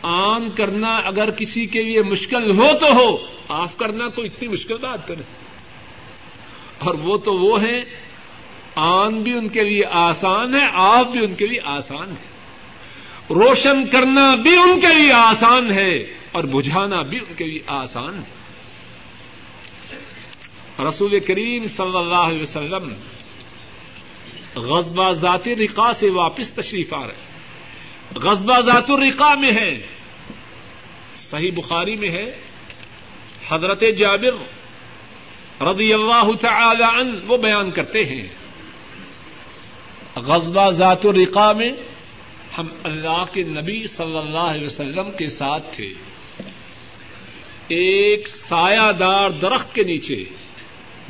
S1: آن کرنا اگر کسی کے لیے مشکل ہو تو ہو، آف کرنا تو اتنی مشکل بات تو نہیں۔ اور وہ تو وہ ہیں، آن بھی ان کے لیے آسان ہے، آف بھی ان کے لیے آسان ہے۔ روشن کرنا بھی ان کے لیے آسان ہے اور بجھانا بھی ان کے لیے آسان ہے۔ رسول کریم صلی اللہ علیہ وسلم غزبہ ذات رقا سے واپس تشریف آ رہے غزبہ ذات الرقا میں ہے، صحیح بخاری میں ہے، حضرت جابر رضی اللہ تعالی عنہ وہ بیان کرتے ہیں۔ غزبہ ذات الرقا میں ہم اللہ کے نبی صلی اللہ علیہ وسلم کے ساتھ تھے۔ ایک سایہ دار درخت کے نیچے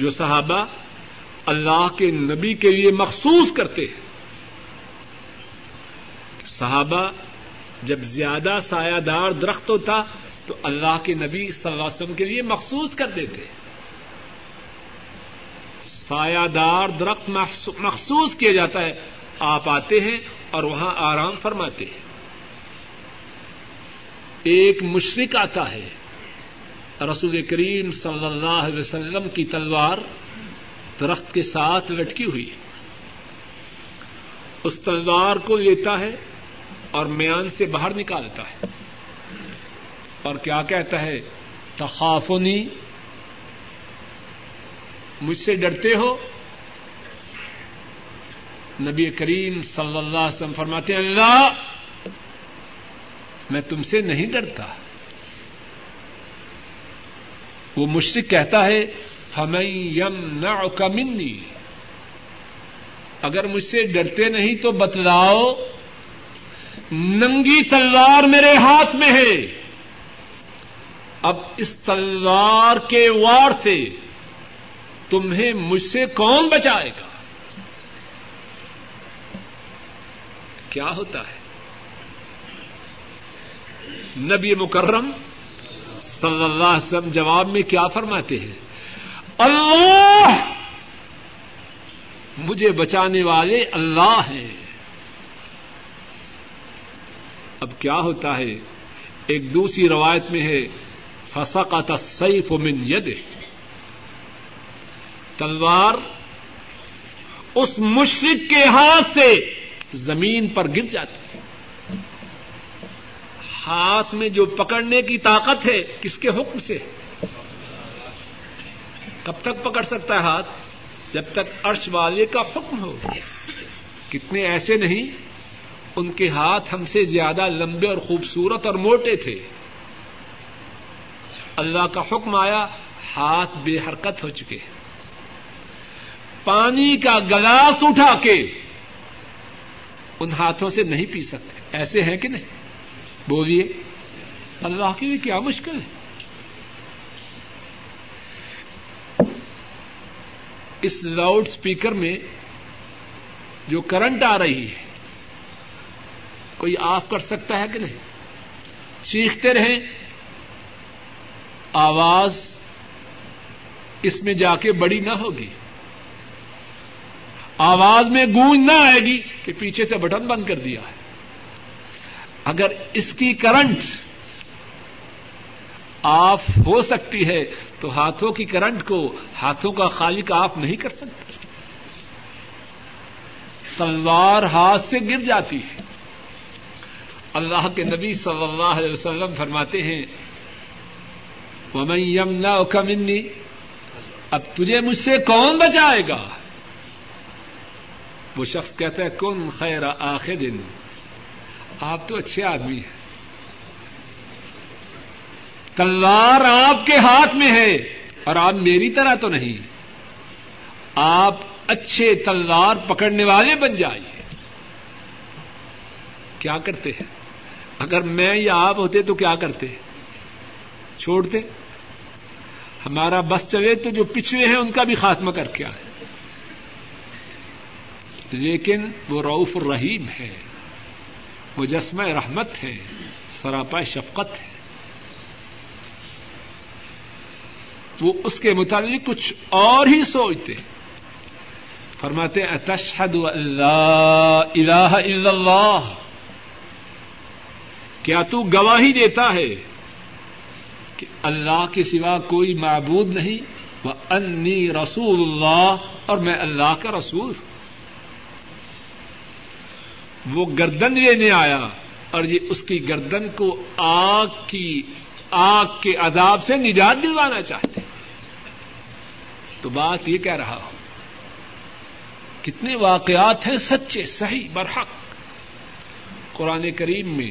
S1: جو صحابہ اللہ کے نبی کے لیے مخصوص کرتے ہیں۔ صحابہ جب زیادہ سایہ دار درخت ہوتا تو اللہ کے نبی صلی اللہ علیہ وسلم کے لیے مخصوص کر دیتے۔ سایہ دار درخت مخصوص کیا جاتا ہے۔ آپ آتے ہیں اور وہاں آرام فرماتے ہیں۔ ایک مشرق آتا ہے۔ رسول کریم صلی اللہ علیہ وسلم کی تلوار درخت کے ساتھ لٹکی ہوئی اس تلوار کو لیتا ہے اور میان سے باہر نکالتا ہے۔ اور کیا کہتا ہے؟ تخافنی مجھ سے ڈرتے ہو؟ نبی کریم صلی اللہ علیہ وسلم فرماتے ہیں اللہ میں تم سے نہیں ڈرتا۔ وہ مشرق کہتا ہے ہمیں یم نہ منی اگر مجھ سے ڈرتے نہیں تو بتلاؤ، ننگی تلوار میرے ہاتھ میں ہے۔ اب اس تلوار کے وار سے تمہیں مجھ سے کون بچائے گا؟ کیا ہوتا ہے؟ نبی مکرم صلی اللہ علیہ وسلم جواب میں کیا فرماتے ہیں؟ اللہ! مجھے بچانے والے اللہ ہیں۔ اب کیا ہوتا ہے؟ ایک دوسری روایت میں ہے فسا کا تصیف من ید تلوار اس مشرق کے ہاتھ سے زمین پر گر جاتی۔ ہاتھ میں جو پکڑنے کی طاقت ہے، کس کے حکم سے؟ کب تک پکڑ سکتا ہے ہاتھ؟ جب تک عرش والے کا حکم ہو۔ کتنے ایسے نہیں؟ ان کے ہاتھ ہم سے زیادہ لمبے اور خوبصورت اور موٹے تھے۔ اللہ کا حکم آیا، ہاتھ بے حرکت ہو چکے۔ پانی کا گلاس اٹھا کے ان ہاتھوں سے نہیں پی سکتے۔ ایسے ہیں کہ نہیں؟ بولیے۔ اللہ کے لیے کیا مشکل ہے؟ اس لاؤڈ اسپیکر میں جو کرنٹ آ رہی ہے، کوئی آف کر سکتا ہے کہ نہیں؟ چیختے رہیں۔ آواز اس میں جا کے بڑی نہ ہوگی۔ آواز میں گونج نہ آئے گی کہ پیچھے سے بٹن بند کر دیا ہے۔ اگر اس کی کرنٹ آف ہو سکتی ہے تو ہاتھوں کی کرنٹ کو ہاتھوں کا خالق آف نہیں کر سکتا۔ تلوار ہاتھ سے گر جاتی ہے۔ اللہ کے نبی صلی اللہ علیہ وسلم فرماتے ہیں، ومن يمنعك مني، اب تجھے مجھ سے کون بچائے گا؟ وہ شخص کہتا ہے کون خیر آخر دن؟ آپ تو اچھے آدمی ہیں۔ تلوار آپ کے ہاتھ میں ہے اور آپ میری طرح تو نہیں۔ آپ اچھے تلوار پکڑنے والے بن جائیے۔ کیا کرتے ہیں؟ اگر میں یا آپ ہوتے تو کیا کرتے؟ چھوڑتے ہمارا بس چلے تو جو پچھلے ہیں ان کا بھی خاتمہ کر کے آئے۔ لیکن وہ روف الرحیم ہے مجسمہ رحمت ہے، سراپا شفقت ہے۔ وہ اس کے متعلق کچھ اور ہی سوچتے فرماتے اتشہد اللہ الہ الا اللہ۔ کیا تو گواہی دیتا ہے کہ اللہ کے سوا کوئی معبود نہیں؟ وہ انی رسول اللہ اور میں اللہ کا رسول ہوں۔ وہ گردن لینے آیا اور یہ اس کی گردن کو آگ کی آگ کے عذاب سے نجات دلوانا چاہتے تو بات یہ کہہ رہا ہوں، کتنے واقعات ہیں سچے، صحیح، برحق۔ قرآن کریم میں،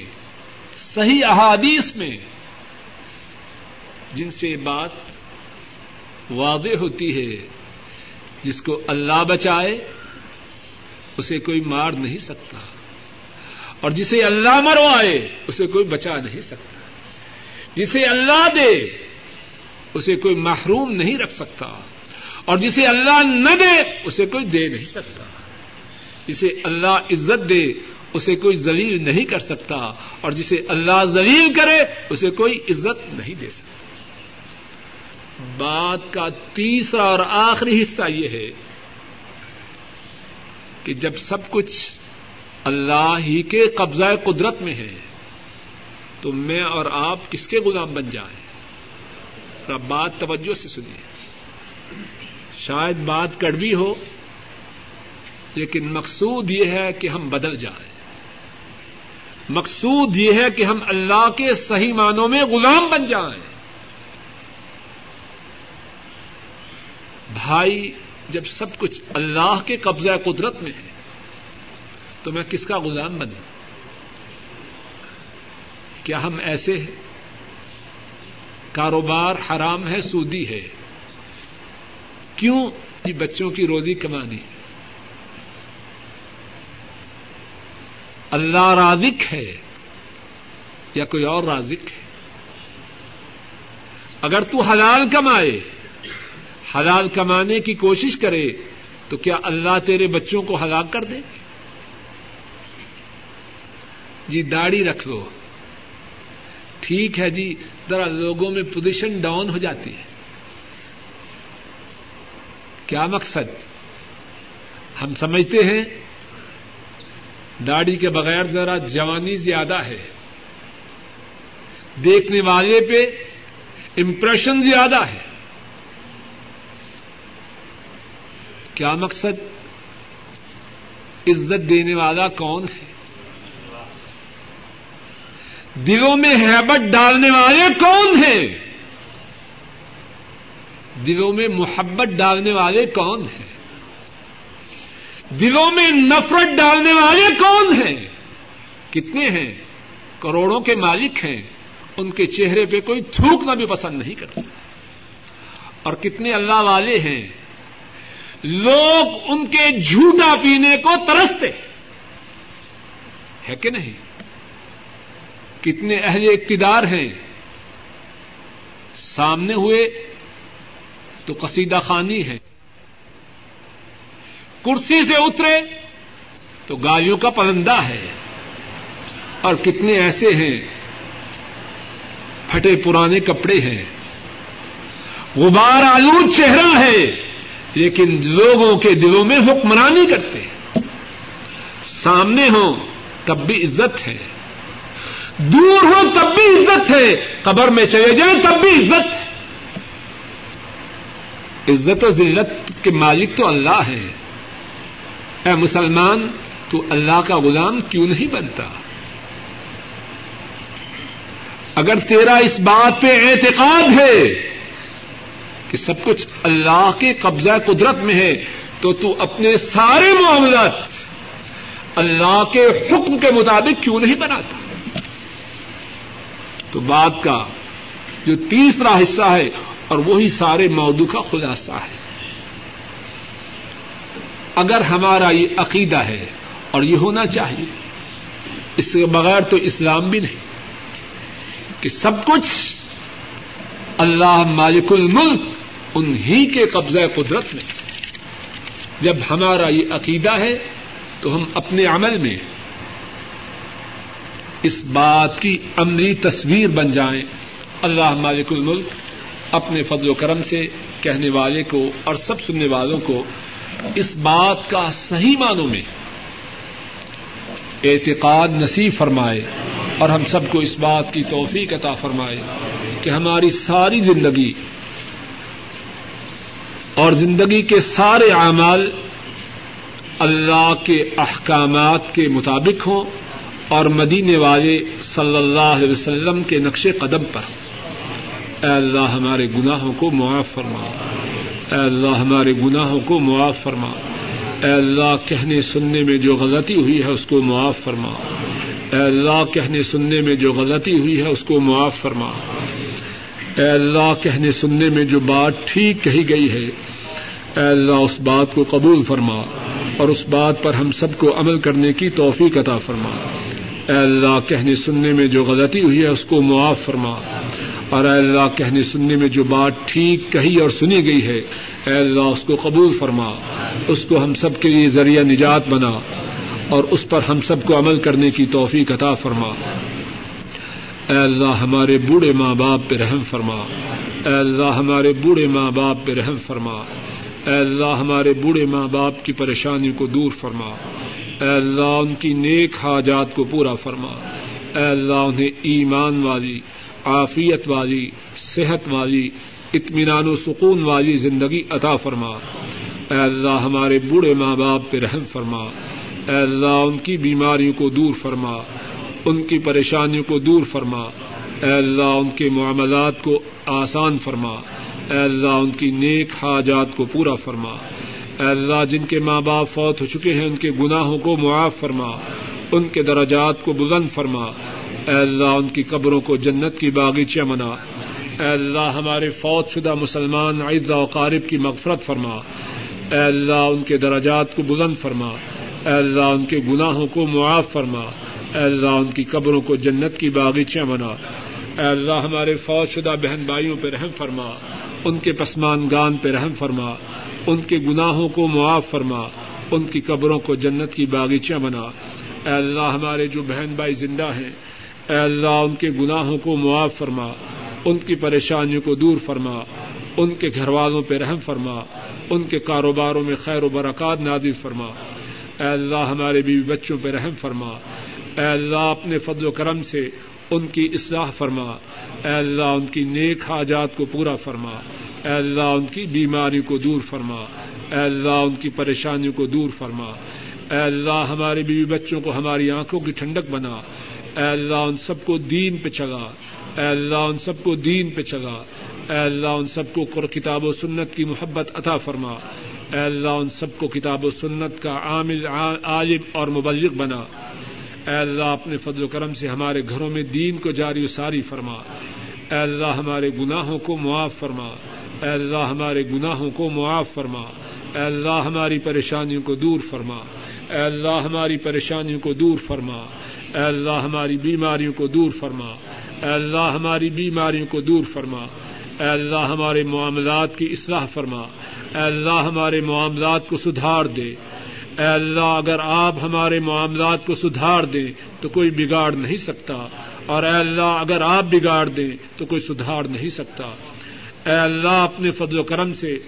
S1: صحیح احادیث میں جن سے بات واضح ہوتی ہے، جس کو اللہ بچائے، اسے کوئی مار نہیں سکتا۔ اور جسے اللہ مروائے اسے کوئی بچا نہیں سکتا۔ جسے اللہ دے اسے کوئی محروم نہیں رکھ سکتا۔ اور جسے اللہ نہ دے اسے کوئی دے نہیں سکتا۔ جسے اللہ عزت دے اسے کوئی ذلیل نہیں کر سکتا۔ اور جسے اللہ ذلیل کرے اسے کوئی عزت نہیں دے سکتا۔ بات کا تیسرا اور آخری حصہ یہ ہے کہ جب سب کچھ اللہ ہی کے قبضہ قدرت میں ہے۔ تو میں اور آپ کس کے غلام بن جائیں؟ اب بات توجہ سے سنیے شاید بات کڑوی ہو، لیکن مقصود یہ ہے کہ ہم بدل جائیں۔ مقصود یہ ہے کہ ہم اللہ کے صحیح معنوں میں غلام بن جائیں۔ بھائی، جب سب کچھ اللہ کے قبضہ قدرت میں ہے تو میں کس کا غلام بنوں؟ کیا ہم ایسے ہیں کاروبار حرام ہے سودی ہے کیوں یہ بچوں کی روزی کمانی؟ اللہ رازق ہے یا کوئی اور رازق ہے؟ اگر تو حلال کمائے، حلال کمانے کی کوشش کرے، تو کیا اللہ تیرے بچوں کو ہلاک کر دے؟ جی داڑھی رکھ لو ٹھیک ہے جی ذرا لوگوں میں پوزیشن ڈاؤن ہو جاتی ہے۔ کیا مقصد؟ ہم سمجھتے ہیں، داڑھی کے بغیر ذرا جوانی زیادہ ہے۔ دیکھنے والے پہ امپریشن زیادہ ہے۔ کیا مقصد؟ عزت دینے والا کون ہے؟ دلوں میں حیبت ڈالنے والے کون ہیں؟ دلوں میں محبت ڈالنے والے کون ہیں؟ دلوں میں نفرت ڈالنے والے کون ہیں؟ کتنے ہیں؟ کروڑوں کے مالک ہیں۔ ان کے چہرے پہ کوئی تھوکنا بھی پسند نہیں کرتا۔ اور کتنے اللہ والے ہیں؟ لوگ ان کے جھوٹا پینے کو ترستے ہے کہ نہیں؟ کتنے اہل اقتدار ہیں۔ سامنے ہوئے تو قصیدہ خانی ہے۔ کرسی سے اترے تو گالیوں کا پرندہ ہے۔ اور کتنے ایسے ہیں۔ پھٹے پرانے کپڑے ہیں۔ غبار آلود چہرہ ہے، لیکن لوگوں کے دلوں میں حکمرانی کرتے سامنے ہو تب بھی عزت ہے۔ دور ہو تب بھی عزت ہے۔ قبر میں چلے جائیں تب بھی عزت ہے۔ عزت و ذلت کے مالک تو اللہ ہے۔ اے مسلمان، تو اللہ کا غلام کیوں نہیں بنتا؟ اگر تیرا اس بات پہ اعتقاد ہے کہ سب کچھ اللہ کے قبضہ قدرت میں ہے، تو تو اپنے سارے معاملات اللہ کے حکم کے مطابق کیوں نہیں بناتا؟ تو بات کا جو تیسرا حصہ ہے اور وہی سارے موضوع کا خلاصہ ہے۔ اگر ہمارا یہ عقیدہ ہے اور یہ ہونا چاہیے، اس کے بغیر تو اسلام بھی نہیں۔ کہ سب کچھ اللہ مالک الملک انہی کے قبضہ قدرت میں۔ جب ہمارا یہ عقیدہ ہے تو ہم اپنے عمل میں اس بات کی عملی تصویر بن جائیں۔ اللہ مالک الملک اپنے فضل و کرم سے کہنے والے کو اور سب سننے والوں کو اس بات کا صحیح معنوں میں اعتقاد نصیب فرمائے اور ہم سب کو اس بات کی توفیق عطا فرمائے کہ ہماری ساری زندگی اور زندگی کے سارے اعمال اللہ کے احکامات کے مطابق ہوں۔ اور مدینے والے صلی اللہ علیہ وسلم کے نقش قدم پر۔ اے اللہ ہمارے گناہوں کو معاف فرما۔ اے اللہ ہمارے گناہوں کو معاف فرما۔ اے اللہ کہنے سننے میں جو غلطی ہوئی ہے اس کو معاف فرما۔ اے اللہ کہنے سننے میں جو غلطی ہوئی ہے اس کو معاف فرما۔ اے اللہ کہنے سننے میں جو بات ٹھیک کہی گئی ہے۔ اے اللہ اس بات کو قبول فرما اور اس بات پر ہم سب کو عمل کرنے کی توفیق عطا فرما۔ اے اللہ کہنے سننے میں جو غلطی ہوئی ہے اس کو معاف فرما۔ اور اے اللہ کہنے سننے میں جو بات ٹھیک کہی اور سنی گئی ہے، اے اللہ اس کو قبول فرما۔ اس کو ہم سب کے لیے ذریعہ نجات بنا۔ اور اس پر ہم سب کو عمل کرنے کی توفیق عطا فرما۔ اے اللہ ہمارے بوڑھے ماں باپ پہ رحم فرما۔ اے اللہ ہمارے بوڑھے ماں باپ پہ رحم فرما۔ اے اللہ ہمارے بوڑھے ماں باپ کی پریشانی کو دور فرما۔ اے اللہ، ان کی نیک حاجات کو پورا فرما۔ اے اللہ، انہیں ایمان والی، عافیت والی، صحت والی، اطمینان و سکون والی زندگی عطا فرما۔ اے اللہ، ہمارے بوڑھے ماں باپ پہ رحم فرما۔ اے اللہ، ان کی بیماریوں کو دور فرما۔ ان کی پریشانیوں کو دور فرما۔ اے اللہ، ان کے معاملات کو آسان فرما۔ اے اللہ، ان کی نیک حاجات کو پورا فرما۔ اے اللہ، جن کے ماں باپ فوت ہو چکے ہیں، ان کے گناہوں کو معاف فرما، ان کے درجات کو بلند فرما۔ اے اللہ، ان کی قبروں کو جنت کی باغیچہ منا۔ اے اللہ، ہمارے فوت شدہ مسلمان عید و قارب کی مغفرت فرما۔ اے اللہ، ان کے درجات کو بلند فرما۔ اے اللہ، ان کے گناہوں کو معاف فرما۔ اے اللہ، ان کی قبروں کو جنت کی باغیچہ منا۔ اے اللہ، ہمارے فوت شدہ بہن بھائیوں پہ رحم فرما۔ ان کے پسمان گان پہ رحم فرما۔ ان کے گناہوں کو معاف فرما، ان کی قبروں کو جنت کی باغیچہ بنا۔ اے اللہ، ہمارے جو بہن بھائی زندہ ہیں، اے اللہ، ان کے گناہوں کو معاف فرما، ان کی پریشانیوں کو دور فرما، ان کے گھر والوں پہ رحم فرما، ان کے کاروباروں میں خیر و برکات نازل فرما۔ اے اللہ، ہمارے بیوی بچوں پہ رحم فرما۔ اے اللہ، اپنے فضل و کرم سے ان کی اصلاح فرما۔ اے اللہ، ان کی نیک حاجات کو پورا فرما۔ اے اللہ، ان کی بیماری کو دور فرما۔ اے اللہ، ان کی پریشانیوں کو دور فرما۔ اے اللہ، ہمارے بیوی بچوں کو ہماری آنکھوں کی ٹھنڈک بنا۔ اے اللہ، ان سب کو دین پہ چلا۔ اے اللہ، ان سب کو دین پہ چلا۔ اے اللہ، ان سب کو کتاب و سنت کی محبت عطا فرما۔ اے اللہ، ان سب کو کتاب و سنت کا عامل، عالم اور مبلغ بنا۔ اے اللہ، اپنے فضل و کرم سے ہمارے گھروں میں دین کو جاری و ساری فرما۔ اے اللہ، ہمارے گناہوں کو معاف فرما۔ اے اللہ ہمارے گناہوں کو معاف فرما۔ اے اللہ ہماری پریشانیوں کو دور فرما۔ اے اللہ ہماری پریشانیوں کو دور فرما۔ اے اللہ ہماری بیماریوں کو دور فرما۔ اے اللہ ہماری بیماریوں کو دور فرما۔ اے اللہ ہمارے معاملات کی اصلاح فرما۔ اے اللہ ہمارے معاملات کو سدھار دے۔ اے اللہ اگر آپ ہمارے معاملات کو سدھار دیں تو کوئی بگاڑ نہیں سکتا۔ اور اے اللہ اگر آپ بگاڑ دیں تو کوئی سدھار نہیں سکتا۔ اے اللہ، اپنے فضل و کرم سے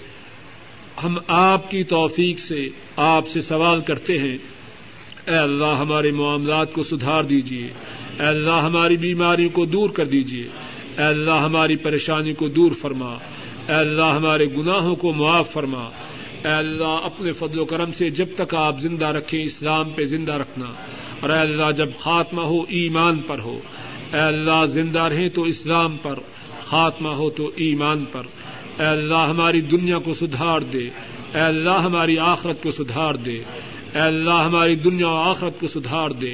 S1: ہم آپ کی توفیق سے آپ سے سوال کرتے ہیں۔ اے اللہ، ہمارے معاملات کو سدھار دیجیے اے اللہ، ہماری بیماریوں کو دور کر دیجیے اے اللہ، ہماری پریشانی کو دور فرما۔ اے اللہ، ہمارے گناہوں کو معاف فرما۔ اے اللہ، اپنے فضل و کرم سے جب تک آپ زندہ رکھیں، اسلام پہ زندہ رکھنا۔ اور اے اللہ، جب خاتمہ ہو، ایمان پر ہو۔ اے اللہ، زندہ رہیں تو اسلام پر۔ خاتمہ ہو تو ایمان پر۔ اے اللہ ہماری دنیا کو سدھار دے۔ اے اللہ ہماری آخرت کو سدھار دے۔ اے اللہ ہماری دنیا و آخرت کو سدھار دے۔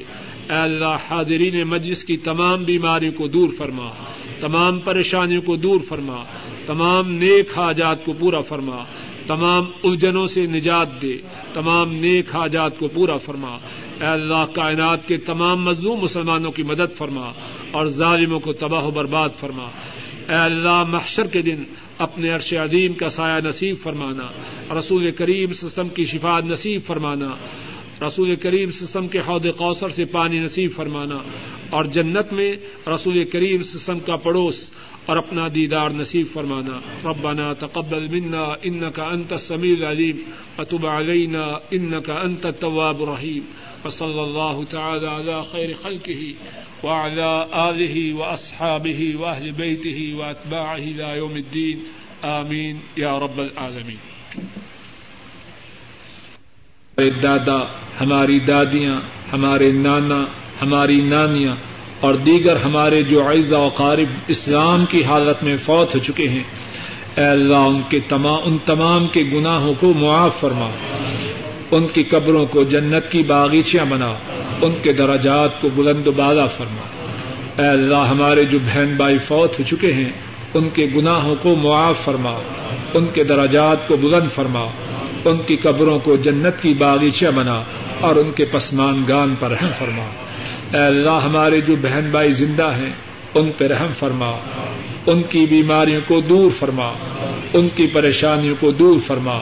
S1: اے اللہ حاضرین مجلس کی تمام بیماریوں کو دور فرما۔ تمام پریشانیوں کو دور فرما۔ تمام نیک حاجات کو پورا فرما۔ تمام الجھنوں سے نجات دے۔ تمام نیک حاجات کو پورا فرما۔ اے اللہ کائنات کے تمام مظلوم مسلمانوں کی مدد فرما اور ظالموں کو تباہ و برباد فرما۔ اے اللہ، محشر کے دن اپنے عرش عظیم کا سایہ نصیب فرمانا، رسول کریم سسم کی شفا نصیب فرمانا، رسول کریم سسم کے حود کوثر سے پانی نصیب فرمانا، اور جنت میں رسول کریم سسم کا پڑوس اور اپنا دیدار نصیب فرمانا، ربنا تقبل منا انك انت السميع العليم وتب علينا انك انت التواب الرحيم وصلى الله تعالى على خير خلقه وعلى آله وأصحابه وأهل بيته وأتباعه إلى يوم الدين. آمين. يا رب العالمين. ہمارے دادا، ہماری دادیاں، ہمارے نانا، ہماری نانیاں اور دیگر ہمارے جو عیزہ و قارب اسلام کی حالت میں فوت ہو چکے ہیں، اے اللہ ان کے تمام ان تمام کے گناہوں کو معاف فرما، ان کی قبروں کو جنت کی باغیچیاں بنا ان کے دراجات کو بلند و بالا فرما۔ اے اللہ، ہمارے جو بہن بھائی فوت ہو چکے ہیں، ان کے گناہوں کو معاف فرما۔ ان کے دراجات کو بلند فرما۔ ان کی قبروں کو جنت کی باغیچہ بنا اور ان کے پسمان گان پر رحم فرما۔ اے اللہ، ہمارے جو بہن بھائی زندہ ہیں، ان پہ رحم فرما۔ ان کی بیماریوں کو دور فرما۔ ان کی پریشانیوں کو دور فرما۔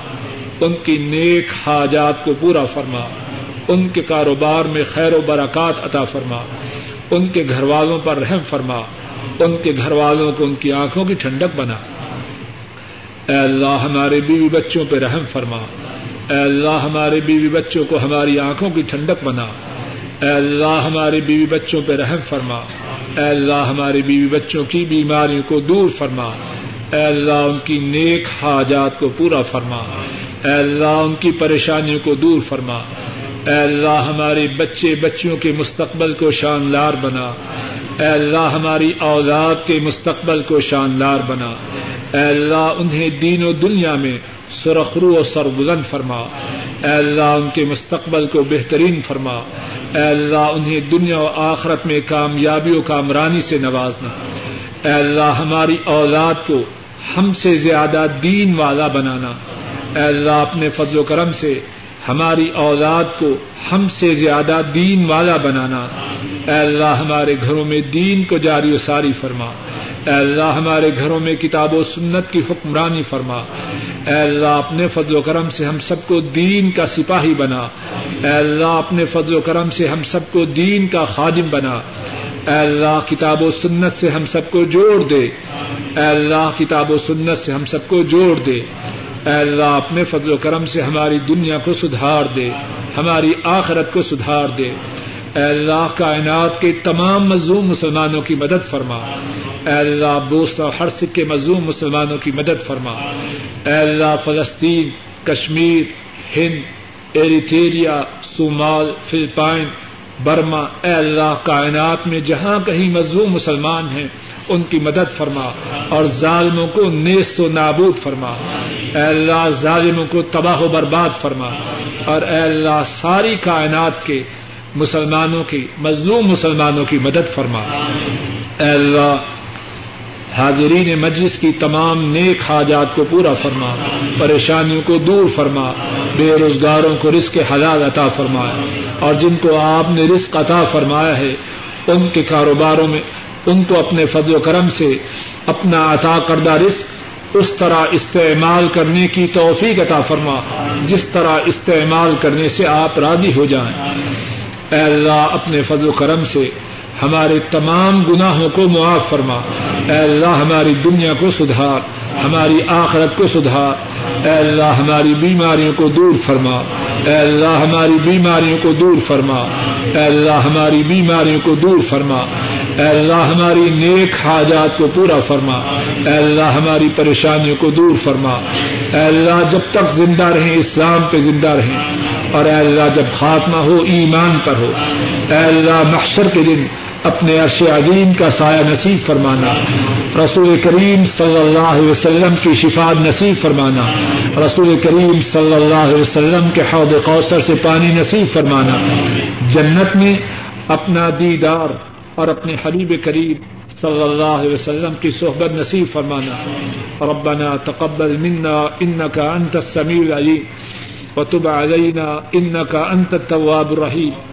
S1: ان کی نیک حاجات کو پورا فرما۔ ان کے کاروبار میں خیر و برکات عطا فرما۔ ان کے گھر والوں پر رحم فرما۔ ان کے گھر والوں کو ان کی آنکھوں کی ٹھنڈک بنا۔ اے اللہ ہمارے بیوی بچوں پہ رحم فرما۔ اے اللہ ہمارے بیوی بچوں کو ہماری آنکھوں کی ٹھنڈک بنا۔ اے اللہ ہمارے بیوی بچوں پہ رحم فرما۔ اے اللہ ہمارے بیوی بچوں کی بیماریوں کو دور فرما۔ اے اللہ ان کی نیک حاجات کو پورا فرما۔ اے اللہ ان کی پریشانیوں کو دور فرما۔ اے اللہ ہمارے بچے بچیوں کے مستقبل کو شاندار بنا۔ اے اللہ ہماری اولاد کے مستقبل کو شاندار بنا۔ اے اللہ انہیں دین و دنیا میں سرخرو و سربلند فرما۔ اے اللہ ان کے مستقبل کو بہترین فرما۔ اے اللہ انہیں دنیا و آخرت میں کامیابی و کامرانی سے نوازنا۔ اے اللہ ہماری اولاد کو ہم سے زیادہ دین والا بنانا۔ اے اللہ اپنے فضل و کرم سے ہماری اولاد کو ہم سے زیادہ دین والا بنانا۔ اے اللہ، ہمارے گھروں میں دین کو جاری و ساری فرما۔ اے اللہ، ہمارے گھروں میں کتاب و سنت کی حکمرانی فرما۔ اے اللہ، اپنے فضل و کرم سے ہم سب کو دین کا سپاہی بنا۔ اے اللہ، اپنے فضل و کرم سے ہم سب کو دین کا خادم بنا۔ اے اللہ، کتاب و سنت سے ہم سب کو جوڑ دے۔ اے اللہ، کتاب و سنت سے ہم سب کو جوڑ دے۔ اے اللہ، اپنے فضل و کرم سے ہماری دنیا کو سدھار دے، ہماری آخرت کو سدھار دے۔ اے اللہ، کائنات کے تمام مظلوم مسلمانوں کی مدد فرما۔ اے اللہ بوست و ہر سکھ کے مظلوم مسلمانوں کی مدد فرما۔ اے اللہ، فلسطین، کشمیر، ہند ایریتھیریا صومال، فلپائن، برما۔ اے اللہ، کائنات میں جہاں کہیں مظلوم مسلمان ہیں ان کی مدد فرما اور ظالموں کو نیست و نابود فرما۔ اے اللہ، ظالموں کو تباہ و برباد فرما۔ اور اے اللہ، ساری کائنات کے مسلمانوں کی، مظلوم مسلمانوں کی مدد فرما۔ اے اللہ، حاضرین مجلس کی تمام نیک حاجات کو پورا فرما۔ پریشانیوں کو دور فرما۔ بے روزگاروں کو رزق حلال عطا فرمایا اور جن کو آپ نے رزق عطا فرمایا ہے، ان کے کاروباروں میں ان کو اپنے فضل و کرم سے اپنا عطا کردہ رزق اس طرح استعمال کرنے کی توفیق عطا فرما، جس طرح استعمال کرنے سے آپ راضی ہو جائیں۔ اے اللہ، اپنے فضل و کرم سے ہمارے تمام گناہوں کو معاف فرما۔ اے اللہ، ہماری دنیا کو سدھار۔ ہماری آخرت کو سدھار اے اللہ، ہماری بیماریوں کو دور فرما۔ اے اللہ، ہماری بیماریوں کو دور فرما۔ اے اللہ، ہماری بیماریوں کو دور فرما۔ اے اللہ، ہماری نیک حاجات کو پورا فرما۔ اے اللہ، ہماری پریشانیوں کو دور فرما۔ اے اللہ، جب تک زندہ رہیں، اسلام پہ زندہ رہیں۔ اور اے اللہ، جب خاتمہ ہو، ایمان پر ہو۔ اے اللہ، محشر کے دن اپنے عرش عظیم کا سایہ نصیب فرمانا۔ رسول کریم صلی اللہ علیہ وسلم کی شفاد نصیب فرمانا۔ رسول کریم صلی اللہ علیہ وسلم کے حوض کوثر سے پانی نصیب فرمانا۔ جنت میں اپنا دیدار اور اپنے حبیب کریم صلی اللہ علیہ وسلم کی صحبت نصیب فرمانا۔ ربنا تقبل منا انك انت السميع العليم وتب علينا انك انت التواب الرحيم